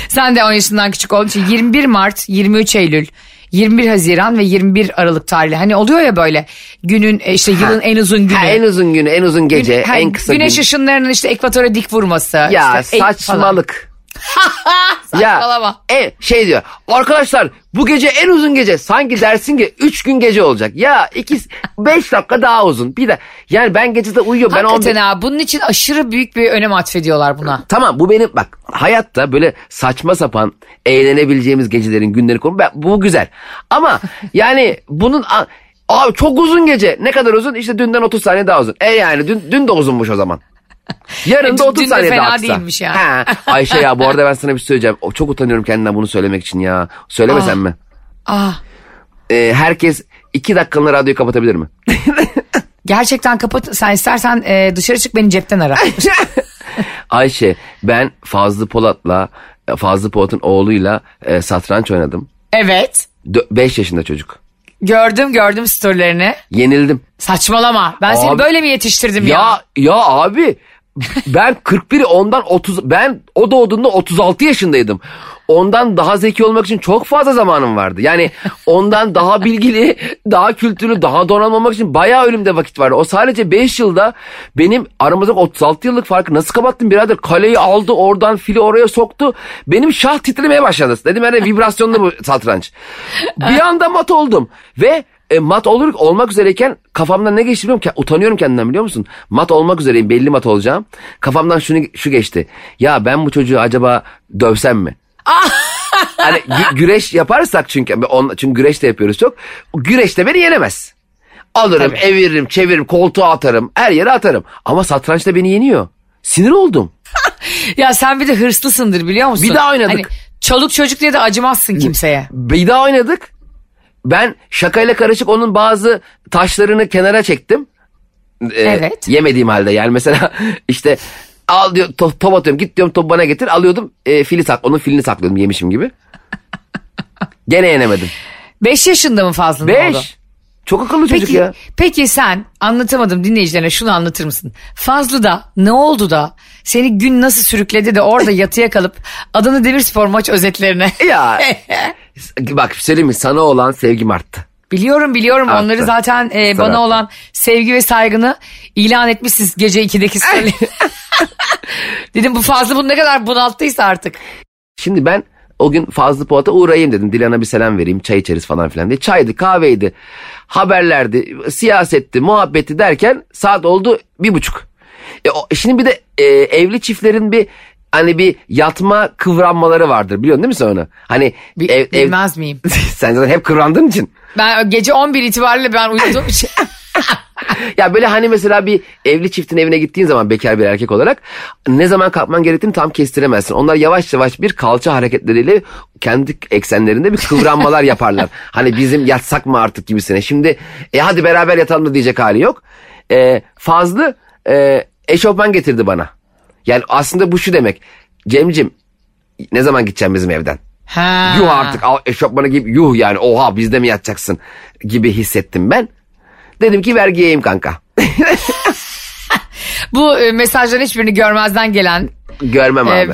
S3: Sen de 10 yaşından küçük olduğun için 21 Mart, 23 Eylül, 21 Haziran ve 21 Aralık tarihli. Hani oluyor ya böyle günün e, işte yılın en uzun günü.
S4: ha, en uzun günü, en uzun gece,
S3: Gün- ha,
S4: en kısa
S3: Güneş
S4: gün.
S3: ışınlarının işte ekvatora dik vurması.
S4: Ya
S3: işte
S4: saçmalık.
S3: Saçmalama.
S4: Ya e, şey diyor arkadaşlar bu gece en uzun gece sanki dersin ki 3 gün gece olacak. Ya 2 5 dakika daha uzun. Bir de yani ben gecede uyuyorum ben
S3: Hakikaten
S4: 11
S3: ha bunun için aşırı büyük bir önem atfediyorlar buna.
S4: Tamam bu benim bak hayatta böyle saçma sapan eğlenebileceğimiz gecelerin günleri konu ben, bu güzel. Ama yani bunun abi çok uzun gece ne kadar uzun işte dünden 30 saniye daha uzun. E yani dün, dün de uzunmuş o zaman. Yarın da
S3: E,
S4: 30
S3: dün de
S4: saniye daha kısa.
S3: değilmiş yani.
S4: Ha, Ayşe ya bu arada ben sana bir şey söyleyeceğim. O, Çok utanıyorum kendimden bunu söylemek için ya. Söylemesem mi?
S3: Ah
S4: Ee, herkes iki dakikalığına radyoyu kapatabilir mi?
S3: gerçekten kapat sen istersen e, dışarı çık beni cepten ara.
S4: Ayşe ben Fazlı Polat'la Fazlı Polat'ın oğluyla e, satranç oynadım.
S3: evet
S4: 5 yaşında çocuk.
S3: gördüm gördüm storylerini.
S4: Yenildim.
S3: Saçmalama ben seni
S4: Abi-
S3: böyle mi yetiştirdim ya?
S4: Ya ya abi ben 41'i ondan 30 ben o doğduğunda 36 yaşındaydım. Ondan daha zeki olmak için çok fazla zamanım vardı. Yani ondan daha bilgili, daha kültürlü, daha donanımlı olmak için bayağı önümde vakit vardı. O sadece 5 yılda benim aramızdaki 36 yıllık farkı nasıl kapattım birader? Kaleyi aldı oradan fili oraya soktu. Benim şah titremeye başladı. Dedim yani vibrasyonlu bu satranç. Bir anda mat oldum ve e, mat olur olmak üzereyken kafamdan ne geçti biliyor musun? Utanıyorum kendimden biliyor musun? Mat olmak üzereyim belli mat olacağım. Kafamdan şunu şu geçti. Ya ben bu çocuğu acaba dövsem mi? hani gü- güreş yaparsak çünkü on, çünkü güreş de yapıyoruz çok. Güreşte beni yenemez. Alırım,
S3: Tabii.
S4: eviririm, çeviririm, koltuğa atarım, her yere atarım. Ama satrançta beni yeniyor. Sinir oldum.
S3: Ya sen bir de hırslısındır biliyor musun?
S4: Bir daha oynadık.
S3: Hani çoluk çocuk diye de acımazsın kimseye.
S4: Bir daha oynadık. Ben şakayla karışık onun bazı taşlarını kenara çektim. Ee,
S3: Evet.
S4: Yemediğim halde yani mesela işte al diyor top, top atıyorum git diyorum top bana getir alıyordum e, fili sak onun filini saklıyordum yemişim gibi. Gene yenemedim.
S3: 5 yaşında mı fazla oldu?
S4: Beş. Çok akıllı çocuk
S3: Peki,
S4: ya.
S3: peki sen anlatamadım dinleyicilerine şunu anlatır mısın? Fazlı da ne oldu da seni gün nasıl sürükledi de orada yatıya kalıp Adana Demirspor maç özetlerine.
S4: Ya bak söyleyeyim mi sana olan sevgim arttı.
S3: Biliyorum biliyorum
S4: Arttı.
S3: onları zaten e,
S4: Arttı.
S3: bana olan sevgi ve saygını ilan etmişsiniz gece 2'deki story. Dedim bu Fazlı bunu ne kadar bunalttıysa artık.
S4: Şimdi ben o gün Fazlı Polat'a uğrayayım dedim. Dilan'a bir selam vereyim çay içeriz falan filan diye. Çaydı kahveydi haberlerdi siyasetti muhabbeti derken saat oldu bir buçuk. E, o- şimdi bir de e, evli çiftlerin bir hani bir yatma kıvranmaları vardır biliyorsun değil mi sen onu? Hani
S3: Bi-
S4: ev, ev-
S3: bilmez miyim?
S4: sen zaten hep kıvrandığın için.
S3: Ben gece 11 itibariyle ben uyuduğum için.
S4: Ya böyle hani mesela bir evli çiftin evine gittiğin zaman bekar bir erkek olarak ne zaman kalkman gerektiğini tam kestiremezsin. Onlar yavaş yavaş bir kalça hareketleriyle kendi eksenlerinde bir kıvranmalar yaparlar. Hani bizim yatsak mı artık gibisine. Şimdi e hadi beraber yatalım da diyecek hali yok. E, Fazlı e, eşofman getirdi bana. Yani aslında bu şu demek. Cemcim ne zaman gideceğim bizim evden?
S3: Ha.
S4: Yuh artık al eşofmanı giyip yuh yani oha bizde mi yatacaksın gibi hissettim ben. Dedim ki ver giyeyim kanka.
S3: Bu e, mesajların hiçbirini görmezden gelen
S4: Görmem
S3: Ee,
S4: abi.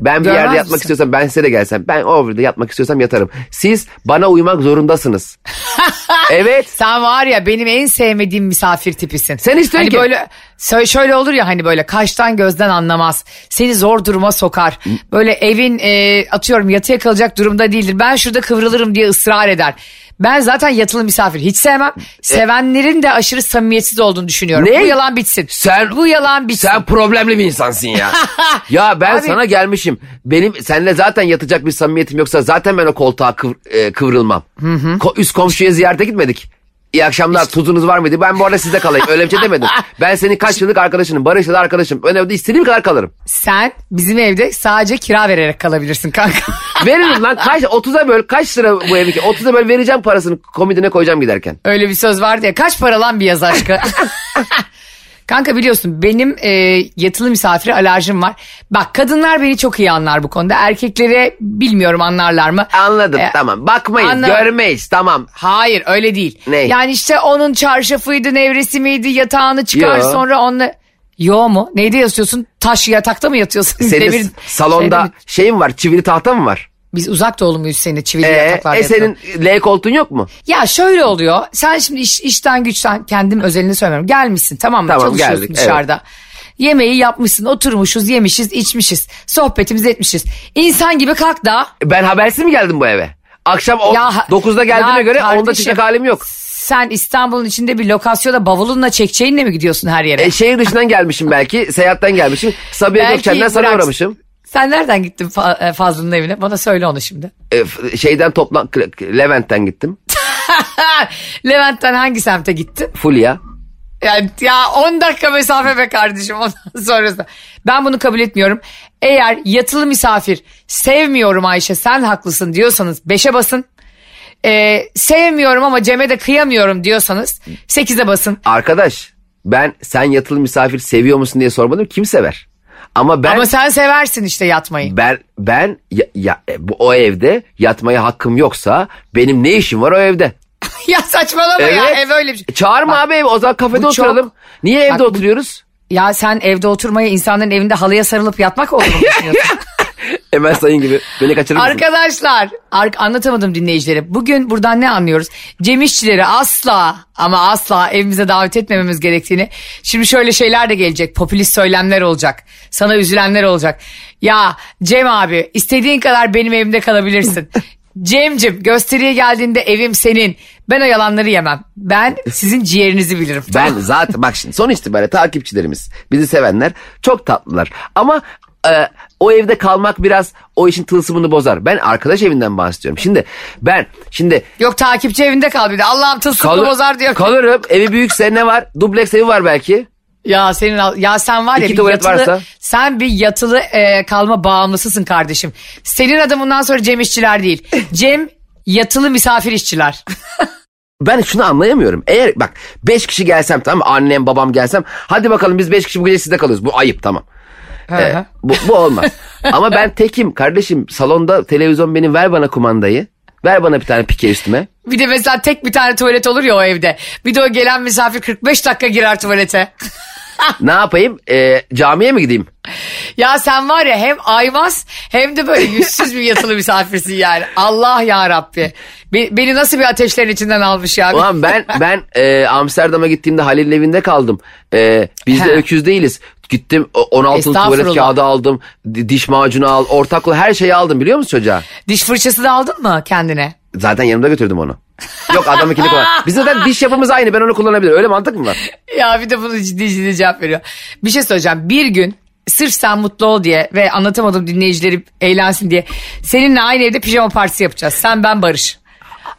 S4: Ben bir yerde yatmak
S3: misin?
S4: istiyorsam ben size de gelsem. Ben orada yatmak istiyorsam yatarım. Siz bana uymak zorundasınız. evet.
S3: Sen var ya benim en sevmediğim misafir tipisin.
S4: Sen istiyorsun
S3: hani
S4: ki-
S3: böyle şöyle olur ya hani böyle kaştan gözden anlamaz. Seni zor duruma sokar. Böyle evin e, atıyorum yatıya kalacak durumda değildir. Ben şurada kıvrılırım diye ısrar eder. Ben zaten yatılı misafir hiç sevmem. Sevenlerin de aşırı samimiyetsiz olduğunu düşünüyorum.
S4: Ne?
S3: Bu yalan bitsin.
S4: Sen-
S3: Bu yalan bitsin.
S4: Sen problemli bir insansın ya. ya ben
S3: Abi-
S4: sana gelmişim. Benim seninle zaten yatacak bir samimiyetim yoksa zaten ben o koltuğa kıvr- e, kıvrılmam. Ko- üst komşuya ziyarete gitmedik. İyi akşamlar tuzunuz var mıydı? Ben bu arada sizde kalayım. Öyle bir şey demedim. Ben senin kaç yıllık arkadaşınım. Barış'la da arkadaşım. Ben evde istediğim kadar kalırım.
S3: Sen bizim evde sadece kira vererek kalabilirsin kanka.
S4: Veririm lan kaç 30'a böl kaç lira bu evdeki 30'a böl vereceğim parasını komodine koyacağım giderken.
S3: Öyle bir söz vardı ya. Kaç para lan bir yaz aşkı? Kanka biliyorsun benim e, yatılı misafire alerjim var. Bak kadınlar beni çok iyi anlar bu konuda. Erkeklere bilmiyorum anlarlar mı?
S4: Anladım
S3: E,
S4: tamam bakmayız
S3: anla-
S4: görmeyiz tamam.
S3: Hayır öyle değil.
S4: Ne?
S3: Yani işte onun çarşafıydı, nevresi miydi, yatağını çıkar
S4: Yo.
S3: sonra onunla... Yo mu? Neyde yatıyorsun? Taş yatakta mı yatıyorsun?
S4: Senin
S3: Demir-
S4: salonda
S3: Şeyde mi?
S4: var çivili tahta mı var?
S3: Biz uzak doğulu muyuz seninle çivili
S4: Ee,
S3: yataklarda
S4: e senin L koltuğun yok mu?
S3: Ya şöyle oluyor. Sen şimdi iş, işten güçten kendim özelini söylemiyorum. Gelmişsin tamam mı?
S4: Tamam,
S3: Çalışıyorsun
S4: geldik,
S3: dışarıda. Yemeği yapmışsın, oturmuşuz, yemişiz, içmişiz. Sohbetimizi etmişiz. İnsan gibi kalk da.
S4: Ben habersiz mi geldim bu eve? Akşam o,
S3: Ya-
S4: 9'da geldiğime
S3: ya
S4: göre 10'da
S3: kardeşim,
S4: çıkacak halim yok.
S3: Sen İstanbul'un içinde bir lokasyona bavulunla çekeceğinle mi gidiyorsun her yere?
S4: E, şehir dışından gelmişim belki. Seyahatten gelmişim. Sabiha Gökçen'den sana uğramışım.
S3: Sen nereden gittin Fa- e, Fazlı'nın evine? Bana söyle onu şimdi.
S4: E, şeyden toplan Levent'ten gittim.
S3: Levent'ten hangi semte gittin?
S4: Fulya.
S3: Yani ya 10 dakika mesafe be kardeşim ondan sonrası. Ben bunu kabul etmiyorum. Eğer yatılı misafir sevmiyorum Ayşe sen haklısın diyorsanız 5'e basın. Ee, sevmiyorum ama Cem'e de kıyamıyorum diyorsanız 8'e basın.
S4: Arkadaş ben sen yatılı misafir seviyor musun diye sormadım. Kim sever? Ama ben
S3: Ama sen seversin işte yatmayı.
S4: ben ben ya, ya- e, bu o evde yatmaya hakkım yoksa benim ne işim var o evde?
S3: ya saçmalama ya
S4: Evet.
S3: ev öyle bir şey.
S4: Çağırma
S3: Bak,
S4: abi ev o zaman kafede
S3: bu çok-
S4: oturalım. Niye evde
S3: Bak, bu-
S4: oturuyoruz?
S3: Ya sen evde oturmayı insanların evinde halıya sarılıp yatmak olduğunu mu düşünüyorsun?
S4: Emel Sayın gibi beni kaçırır mısın?
S3: Arkadaşlar ar- anlatamadım dinleyicileri. Bugün buradan ne anlıyoruz? Cem İşçileri asla ama asla evimize davet etmememiz gerektiğini. Şimdi şöyle şeyler de gelecek. Popülist söylemler olacak. Sana üzülenler olacak. Ya Cem abi istediğin kadar benim evimde kalabilirsin. Cem'cim gösteriye geldiğinde evim senin. Ben o yalanları yemem. Ben sizin ciğerinizi bilirim.
S4: Ben zaten bak şimdi son itibariyle takipçilerimiz bizi sevenler çok tatlılar. Ama e, o evde kalmak biraz o işin tılsımını bozar. Ben arkadaş evinden bahsediyorum. Şimdi ben şimdi
S3: Yok takipçi evinde kal bir de. Allah'ım tılsımını
S4: kalır-
S3: bozar diyor.
S4: kalırım. Evi büyükse ne var? Dubleks evi var belki.
S3: Ya senin ya sen var ya
S4: İki
S3: bir yatılı,
S4: varsa?
S3: sen bir yatılı e, kalma bağımlısısın kardeşim. Senin adın bundan sonra Cem işçiler değil. Cem yatılı misafir işçiler.
S4: Ben şunu anlayamıyorum. Eğer bak 5 kişi gelsem tamam? Annem babam gelsem. Hadi bakalım biz 5 kişi bu gece sizde kalıyoruz. Bu ayıp tamam. Ee, bu, bu olmaz. Ama ben tekim kardeşim salonda televizyon benim ver bana kumandayı. Ver bana bir tane pike üstüme.
S3: Bir de mesela tek bir tane tuvalet olur ya o evde. Bir de o gelen misafir 45 dakika girer tuvalete.
S4: ne yapayım? Ee, camiye mi gideyim?
S3: Ya sen var ya hem aymaz hem de böyle yüzsüz bir yatılı misafirsin yani. Allah ya Rabbi. Be- beni nasıl bir ateşlerin içinden almış ya.
S4: Ulan ben ben e, Amsterdam'a gittiğimde Halil'in evinde kaldım. E, biz de öküz değiliz. Gittim o- 16 tuvalet kağıdı aldım. di- Diş macunu al. Ortaklı her şeyi aldım biliyor musun çocuğa?
S3: Diş fırçası da aldın mı kendine?
S4: Zaten yanımda götürdüm onu. Yok adamınkini kullan. Biz zaten diş yapımız aynı ben onu kullanabilirim. Öyle mantık mı var?
S3: Ya bir de bunu ciddi ciddi cevap veriyor. Bir şey söyleyeceğim. Bir gün sırf sen mutlu ol diye ve anlatamadım dinleyicileri eğlensin diye seninle aynı evde pijama partisi yapacağız. Sen ben Barış.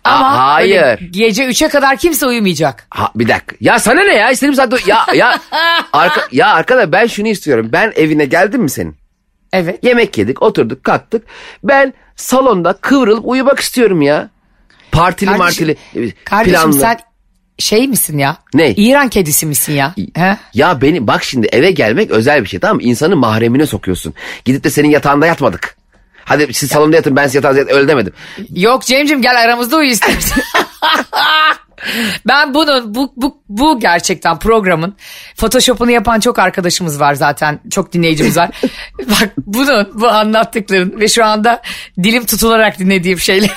S3: Ama
S4: Aa, hayır.
S3: öyle gece 3'e kadar kimse uyumayacak.
S4: Ha, bir dakika. Ya sana ne ya? İstediğim saatte... Ya, ya, arka, ya arkadaş ben şunu istiyorum. Ben evine geldim mi senin?
S3: Evet.
S4: Yemek yedik, oturduk, kalktık. Ben salonda kıvrılıp uyumak istiyorum ya. Partili martili e,
S3: Kardeşim
S4: planlı.
S3: sen şey misin ya?
S4: Ne?
S3: İran kedisi misin ya? He?
S4: Ya beni bak şimdi eve gelmek özel bir şey tamam mı? İnsanı mahremine sokuyorsun. Gidip de senin yatağında yatmadık. Hadi siz salonda yatın ben siz yatın öyle demedim.
S3: Yok Cem'cim gel aramızda uyu istersen. ben bunun bu, bu, bu gerçekten programın photoshop'unu yapan çok arkadaşımız var zaten. Çok dinleyicimiz var. Bak bunun bu anlattıkların ve şu anda dilim tutularak dinlediğim şeyler.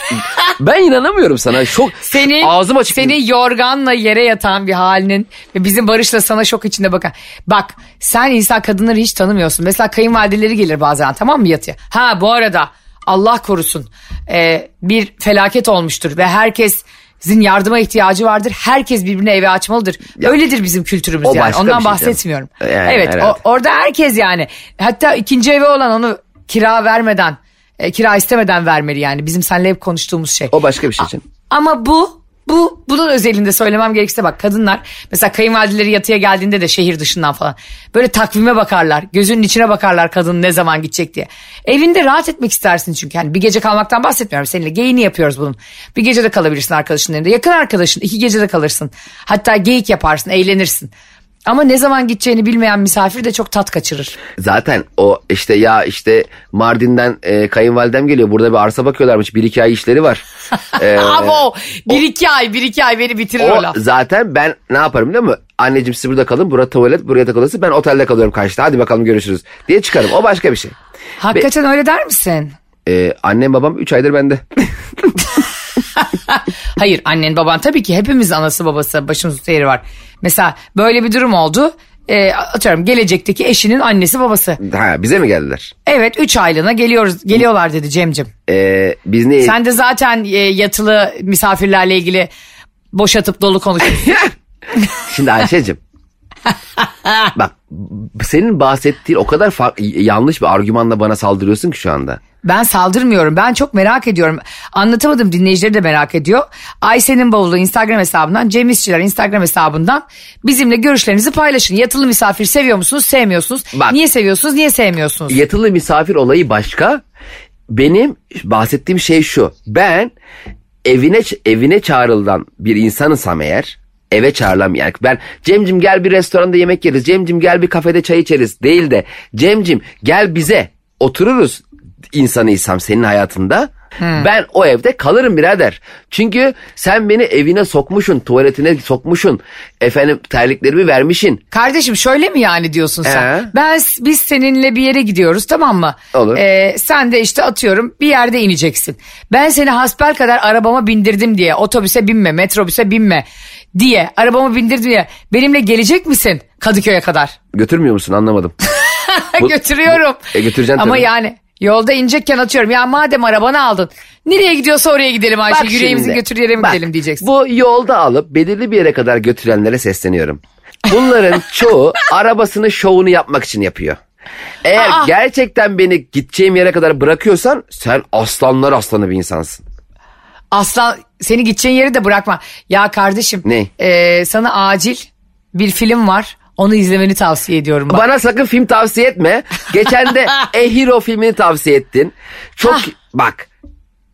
S4: Ben inanamıyorum sana. Çok
S3: Senin,
S4: ağzım açık.
S3: senin yorganla yere yatan bir halinin ve bizim Barış'la sana şok içinde bakan. Bak sen insan kadınları hiç tanımıyorsun. Mesela kayınvalideleri gelir bazen tamam mı yatıya? Ha bu arada Allah korusun e, bir felaket olmuştur ve herkes Herkesin yardıma ihtiyacı vardır. Herkes birbirine eve açmalıdır. Öyledir bizim kültürümüz
S4: o
S3: yani. Ondan
S4: şey
S3: bahsetmiyorum.
S4: canım. Yani
S3: evet
S4: herhalde.
S3: o- orada herkes yani. Hatta ikinci evi olan onu kira vermeden, e, kira istemeden vermeli yani. Bizim seninle hep konuştuğumuz şey.
S4: O başka bir şey canım.
S3: Ama bu bu bunun özelinde söylemem gerekirse bak kadınlar mesela kayınvalideleri yatıya geldiğinde de şehir dışından falan böyle takvime bakarlar gözünün içine bakarlar kadın ne zaman gidecek diye. Evinde rahat etmek istersin çünkü hani bir gece kalmaktan bahsetmiyorum seninle geyini yapıyoruz bunun. Bir gece de kalabilirsin arkadaşının evinde yakın arkadaşın iki gece de kalırsın hatta geyik yaparsın eğlenirsin. Ama ne zaman gideceğini bilmeyen misafir de çok tat kaçırır.
S4: Zaten o işte ya işte Mardin'den e, kayınvalidem geliyor. Burada bir arsa bakıyorlarmış. Bir iki ay işleri var. Ee,
S3: Abo bir iki ay bir iki ay beni bitirir o,
S4: o
S3: laf.
S4: zaten ben ne yaparım biliyor musun? Anneciğim siz burada kalın. Burası tuvalet. Buraya takılırsın. Ben otelde kalıyorum karşıda. Hadi bakalım görüşürüz diye çıkarım. O başka bir şey.
S3: Hakikaten öyle der misin?
S4: Ee, annem babam 3 aydır bende.
S3: Hayır annen baban tabii ki hepimiz anası babası başımızda yeri var. Mesela böyle bir durum oldu. E, atıyorum gelecekteki eşinin annesi babası.
S4: ha, bize mi geldiler?
S3: Evet 3 aylığına geliyoruz geliyorlar dedi Cemcim.
S4: Ee, biz ne?
S3: Sen de zaten e, yatılı misafirlerle ilgili boşatıp dolu konuşuyorsun.
S4: Şimdi Ayşe'cim. bak senin bahsettiğin o kadar yanlış bir argümanla bana saldırıyorsun ki şu anda.
S3: ben saldırmıyorum. Ben çok merak ediyorum. Anlatamadım dinleyicileri de merak ediyor. Ayşe'nin bavulu Instagram hesabından, Cem İşçiler Instagram hesabından bizimle görüşlerinizi paylaşın. Yatılı misafir seviyor musunuz, sevmiyorsunuz?
S4: Bak.
S3: Niye seviyorsunuz, niye sevmiyorsunuz?
S4: Yatılı misafir olayı başka. Benim bahsettiğim şey şu. Ben evine evine çağrılan bir insanısam eğer eve çağrılan yani ben Cemcim gel bir restoranda yemek yeriz. Cemcim gel bir kafede çay içeriz değil de Cemcim gel bize otururuz insanıysam senin hayatında ben o evde kalırım birader. Çünkü sen beni evine sokmuşsun, tuvaletine sokmuşsun. Efendim terliklerimi vermişin.
S3: Kardeşim şöyle mi yani diyorsun sen?
S4: Ee?
S3: Ben biz seninle bir yere gidiyoruz tamam mı?
S4: Olur.
S3: Ee, sen de işte atıyorum bir yerde ineceksin. Ben seni hasbel kadar arabama bindirdim diye otobüse binme, metrobüse binme diye arabama bindirdim diye benimle gelecek misin Kadıköy'e kadar?
S4: Götürmüyor musun anlamadım. Bu-
S3: Götürüyorum.
S4: bu- e, götüreceksin
S3: Ama
S4: tabii.
S3: yani yolda inecekken atıyorum ya madem arabanı aldın nereye gidiyorsa oraya gidelim Ayşe
S4: Bak
S3: yüreğimizin
S4: şimdi,
S3: götür yere mi
S4: bak,
S3: gidelim diyeceksin.
S4: Bu yolda alıp belirli bir yere kadar götürenlere sesleniyorum. Bunların çoğu arabasını şovunu yapmak için yapıyor. Eğer
S3: Aa!
S4: gerçekten beni gideceğim yere kadar bırakıyorsan sen aslanlar aslanı bir insansın.
S3: Aslan seni gideceğin yeri de bırakma. Ya kardeşim.
S4: Ne?
S3: e, sana acil bir film var. Onu izlemeni tavsiye ediyorum. Bak.
S4: Bana sakın film tavsiye etme. Geçen de Hero filmini tavsiye ettin. Çok bak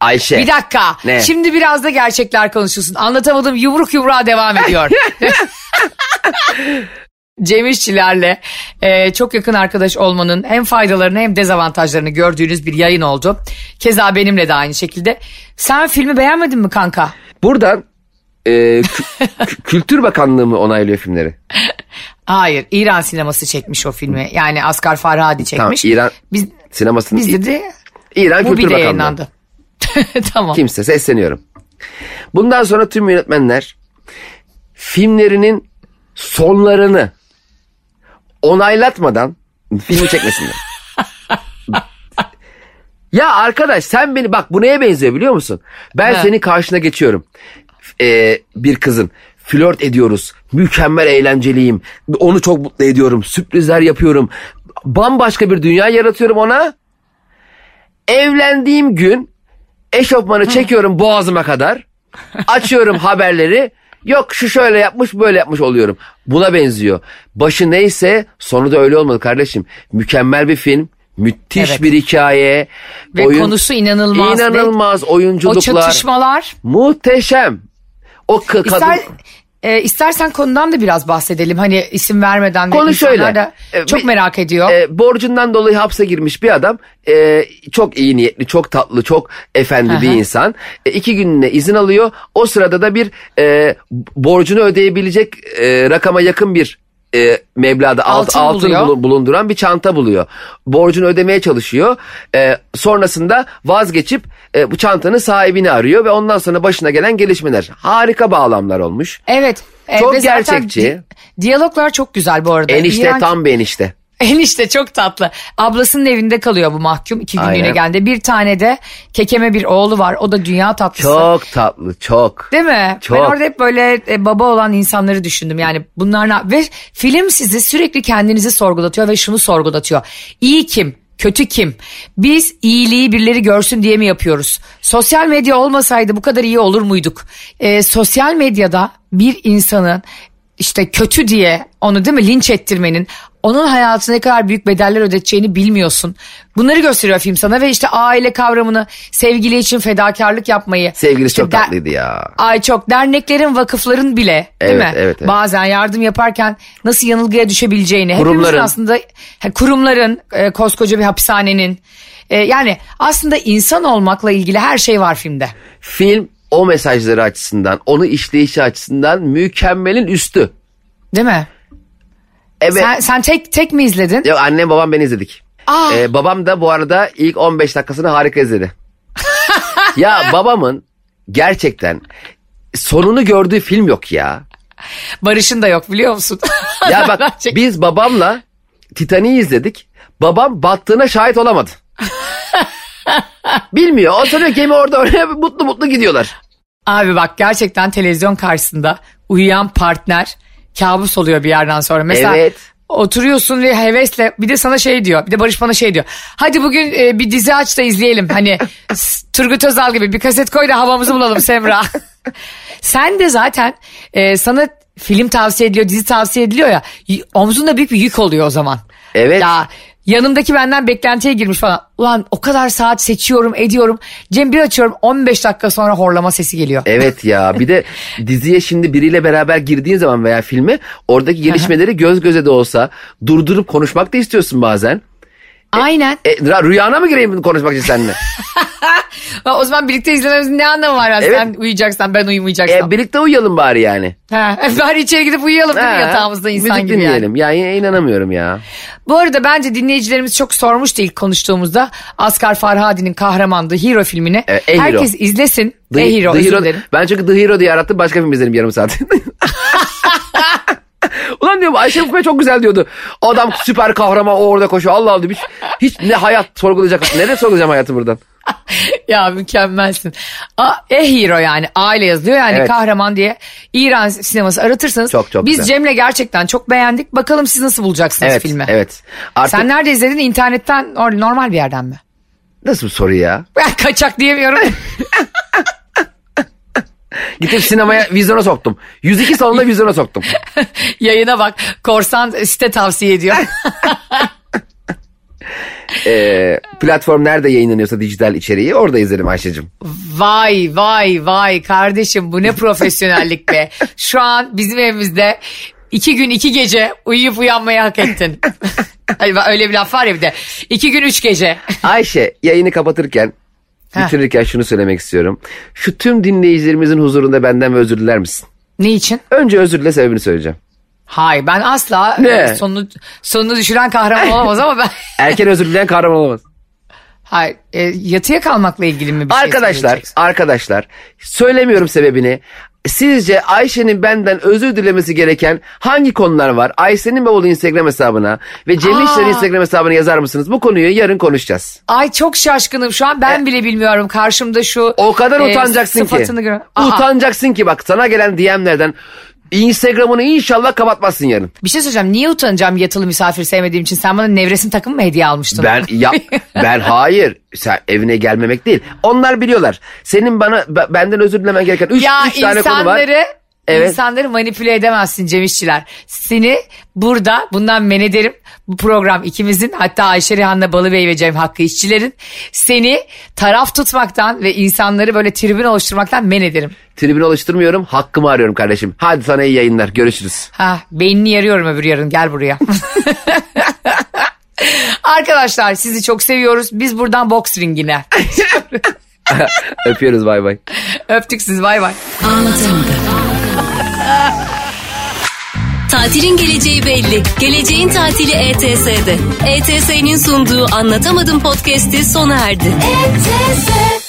S4: Ayşe.
S3: Bir dakika.
S4: Ne?
S3: Şimdi biraz da gerçekler konuşulsun. Anlatamadım yumruk yumruğa devam ediyor. Cem İşçilerle e, çok yakın arkadaş olmanın hem faydalarını hem dezavantajlarını gördüğünüz bir yayın oldu. Keza benimle de aynı şekilde. Sen filmi beğenmedin mi kanka?
S4: Buradan e, kü- kü- Kültür Bakanlığı mı onaylıyor filmleri?
S3: Hayır İran sineması çekmiş o filmi. Yani Asgar Farhadi
S4: Tamam
S3: çekmiş.
S4: İran
S3: Biz,
S4: sinemasının
S3: bizde de
S4: İran
S3: bu
S4: Kültür
S3: bir de
S4: Bakanlığı.
S3: yayınlandı. tamam.
S4: Kimse sesleniyorum. Bundan sonra tüm yönetmenler filmlerinin sonlarını onaylatmadan filmi çekmesinler. ya arkadaş sen beni bak bu neye benziyor biliyor musun? Ben
S3: Ne?
S4: senin karşına geçiyorum. Ee, bir kızın flört ediyoruz. Mükemmel eğlenceliyim. Onu çok mutlu ediyorum. Sürprizler yapıyorum. Bambaşka bir dünya yaratıyorum ona. Evlendiğim gün eşofmanı çekiyorum boğazıma kadar. Açıyorum haberleri. Yok şu şöyle yapmış böyle yapmış oluyorum. Buna benziyor. Başı neyse sonu da öyle olmalı kardeşim. Mükemmel bir film. Müthiş
S3: Evet.
S4: bir hikaye.
S3: Ve konusu inanılmaz.
S4: İnanılmaz
S3: Ve
S4: oyunculuklar.
S3: O çatışmalar.
S4: Muhteşem. O kadın...
S3: İster, e, istersen konudan da biraz bahsedelim. Hani isim vermeden. de
S4: Konu şöyle.
S3: Da
S4: E,
S3: çok
S4: bir-
S3: merak ediyor.
S4: E, borcundan dolayı hapse girmiş bir adam. E, çok iyi niyetli, çok tatlı, çok efendi bir insan. E, iki gününe izin alıyor. O sırada da bir e, borcunu ödeyebilecek e, rakama yakın bir e, meblağda alt,
S3: Altın
S4: altın
S3: buluyor.
S4: bulu- bulunduran bir çanta buluyor. Borcunu ödemeye çalışıyor. E, sonrasında vazgeçip e, bu çantanın sahibini arıyor ve ondan sonra başına gelen gelişmeler. Harika bağlamlar olmuş.
S3: evet.
S4: çok gerçekçi.
S3: di- diyaloglar çok güzel bu arada.
S4: Enişte
S3: İran-
S4: tam bir enişte.
S3: Enişte çok tatlı. Ablasının evinde kalıyor bu mahkum iki günlüğüne
S4: Aynen.
S3: geldi. Bir tane de kekeme bir oğlu var. O da dünya tatlısı.
S4: Çok tatlı çok.
S3: Değil mi?
S4: Çok.
S3: Ben orada hep böyle e, baba olan insanları düşündüm. Yani bunlar ne- ve film sizi sürekli kendinizi sorgulatıyor ve şunu sorgulatıyor. İyi kim? Kötü kim? Biz iyiliği birileri görsün diye mi yapıyoruz? Sosyal medya olmasaydı bu kadar iyi olur muyduk? E, sosyal medyada bir insanın işte kötü diye onu değil mi linç ettirmenin onun hayatına ne kadar büyük bedeller ödeteceğini bilmiyorsun. Bunları gösteriyor film sana ve işte aile kavramını sevgili için fedakarlık yapmayı.
S4: Sevgilisi
S3: işte
S4: çok
S3: der-
S4: tatlıydı ya.
S3: Ay çok derneklerin vakıfların bile değil
S4: Evet,
S3: mi?
S4: evet, evet.
S3: Bazen yardım yaparken nasıl yanılgıya düşebileceğini. Hepimizin
S4: Kurumların.
S3: aslında ha, kurumların e, koskoca bir hapishanenin e, yani aslında insan olmakla ilgili her şey var filmde.
S4: Film o mesajları açısından, onu işleyişi açısından mükemmelin üstü.
S3: Değil mi?
S4: Evet.
S3: Sen, sen tek tek mi izledin?
S4: Yok annem babam ben izledik.
S3: Aa.
S4: Ee, babam da bu arada ilk 15 dakikasını harika izledi. ya babamın gerçekten sonunu gördüğü film yok ya.
S3: Barış'ın da yok biliyor musun?
S4: Ya bak biz babamla Titanic'i izledik. Babam battığına şahit olamadı. Bilmiyor. O sanıyor gemi orada oraya mutlu mutlu gidiyorlar.
S3: Abi bak gerçekten televizyon karşısında uyuyan partner kabus oluyor bir yerden sonra. Mesela
S4: Evet.
S3: oturuyorsun ve hevesle bir de sana şey diyor. Bir de Barış bana şey diyor. Hadi bugün e, bir dizi aç da izleyelim. Hani Turgut Özal gibi bir kaset koy da havamızı bulalım Semra. Sen de zaten e, sana film tavsiye ediliyor, dizi tavsiye ediliyor ya. Omzunda büyük bir yük oluyor o zaman.
S4: Evet.
S3: Ya yanımdaki benden beklentiye girmiş falan. Ulan o kadar saat seçiyorum, ediyorum. Cem bir açıyorum 15 dakika sonra horlama sesi geliyor.
S4: Evet ya bir de diziye şimdi biriyle beraber girdiğin zaman veya filme oradaki gelişmeleri göz göze de olsa durdurup konuşmak da istiyorsun bazen.
S3: Aynen.
S4: E, rüyana mı gireyim konuşmak için seninle?
S3: O zaman birlikte izlememizin ne anlamı var? ya?
S4: Evet.
S3: Sen uyuyacaksan ben uyumayacaksam.
S4: e, birlikte uyuyalım bari yani.
S3: Ha, bari içeri gidip uyuyalım değil mi yatağımızda insan
S4: müzik
S3: gibi yani.
S4: dinleyelim. Ya yine inanamıyorum ya.
S3: Bu arada bence dinleyicilerimiz çok sormuştu ilk konuştuğumuzda. Asgar Farhadi'nin kahramandığı Hero filmini.
S4: E, Hero.
S3: Herkes izlesin.
S4: The,
S3: e Hero,
S4: The Hero- ben çünkü The Hero diye arattım başka film izledim yarım saat. Ulan diyorum Ayşe Kupe çok güzel diyordu. Adam süper kahraman o orada koşuyor. Allah Allah hiç, hiç ne hayat sorgulayacak. Nereye sorgulayacağım hayatı buradan?
S3: ya mükemmelsin. A, e Hero yani aile yazılıyor yani
S4: Evet.
S3: kahraman diye İran sineması aratırsanız.
S4: Çok, çok
S3: Biz
S4: güzel.
S3: Cem'le gerçekten çok beğendik. Bakalım siz nasıl bulacaksınız
S4: Evet
S3: filmi.
S4: evet. Artık
S3: Sen nerede izledin? İnternetten or- normal bir yerden mi?
S4: nasıl bir soru ya?
S3: Kaçak diyemiyorum.
S4: Gittim sinemaya vizyona soktum. 102 salonda vizyona soktum.
S3: Yayına bak. Korsan site tavsiye ediyor.
S4: Ee, platform nerede yayınlanıyorsa dijital içeriği orada izlerim Ayşe'cim.
S3: vay vay vay kardeşim bu ne profesyonellik be. Şu an bizim evimizde iki gün iki gece uyuyup uyanmayı hak ettin. Öyle bir laf var ya bir de. İki gün üç gece.
S4: Ayşe yayını kapatırken
S3: Heh.
S4: bitirirken şunu söylemek istiyorum. Şu tüm dinleyicilerimizin huzurunda benden bir özür diler misin?
S3: Ne için?
S4: Önce özür dile sebebini söyleyeceğim.
S3: Hayır ben asla
S4: Ne?
S3: sonunu, sonunu düşüren kahraman olamaz ama ben...
S4: Erken özür dileyen kahraman olamaz.
S3: Hayır e, yatıya kalmakla ilgili mi bir şey
S4: arkadaşlar, arkadaşlar söylemiyorum sebebini. Sizce Ayşe'nin benden özür dilemesi gereken hangi konular var? Ayşe'nin oğlu Instagram hesabına ve Cem
S3: Aa.
S4: İşler'in Instagram hesabına yazar mısınız? Bu konuyu yarın konuşacağız.
S3: Ay çok şaşkınım şu an ben bile bilmiyorum karşımda şu...
S4: O kadar
S3: e,
S4: utanacaksın ki.
S3: sıfatını gör- Aa,
S4: Utanacaksın ki bak sana gelen DM'lerden Instagram'ını inşallah kapatmazsın yarın.
S3: Bir şey söyleyeceğim. Niye utanacağım yatılı misafir sevmediğim için? Sen bana nevresim takımı mı hediye almıştın?
S4: Ben ya ben hayır. Sen evine gelmemek değil. Onlar biliyorlar. Senin bana b- benden özür dilemen gereken 3
S3: ya
S4: tane konu var.
S3: insanları
S4: Evet.
S3: insanları manipüle edemezsin Cem İşçiler. Seni burada bundan men ederim. Bu program ikimizin hatta Ayşe Rihanna Balıbey ve Cem Hakkı işçilerin seni taraf tutmaktan ve insanları böyle tribün oluşturmaktan men ederim.
S4: Tribün oluşturmuyorum. Hakkımı arıyorum kardeşim. Hadi sana iyi yayınlar. Görüşürüz.
S3: Ha beynini yarıyorum öbür yarın gel buraya. Arkadaşlar sizi çok seviyoruz. Biz buradan boks ringine.
S4: Öpüyoruz bay bay.
S3: Öptük sizi bay bay.
S1: Tatilin geleceği belli. Geleceğin tatili ETS'de. ETS'nin sunduğu Anlatamadım podcast'i sona erdi.
S6: ETS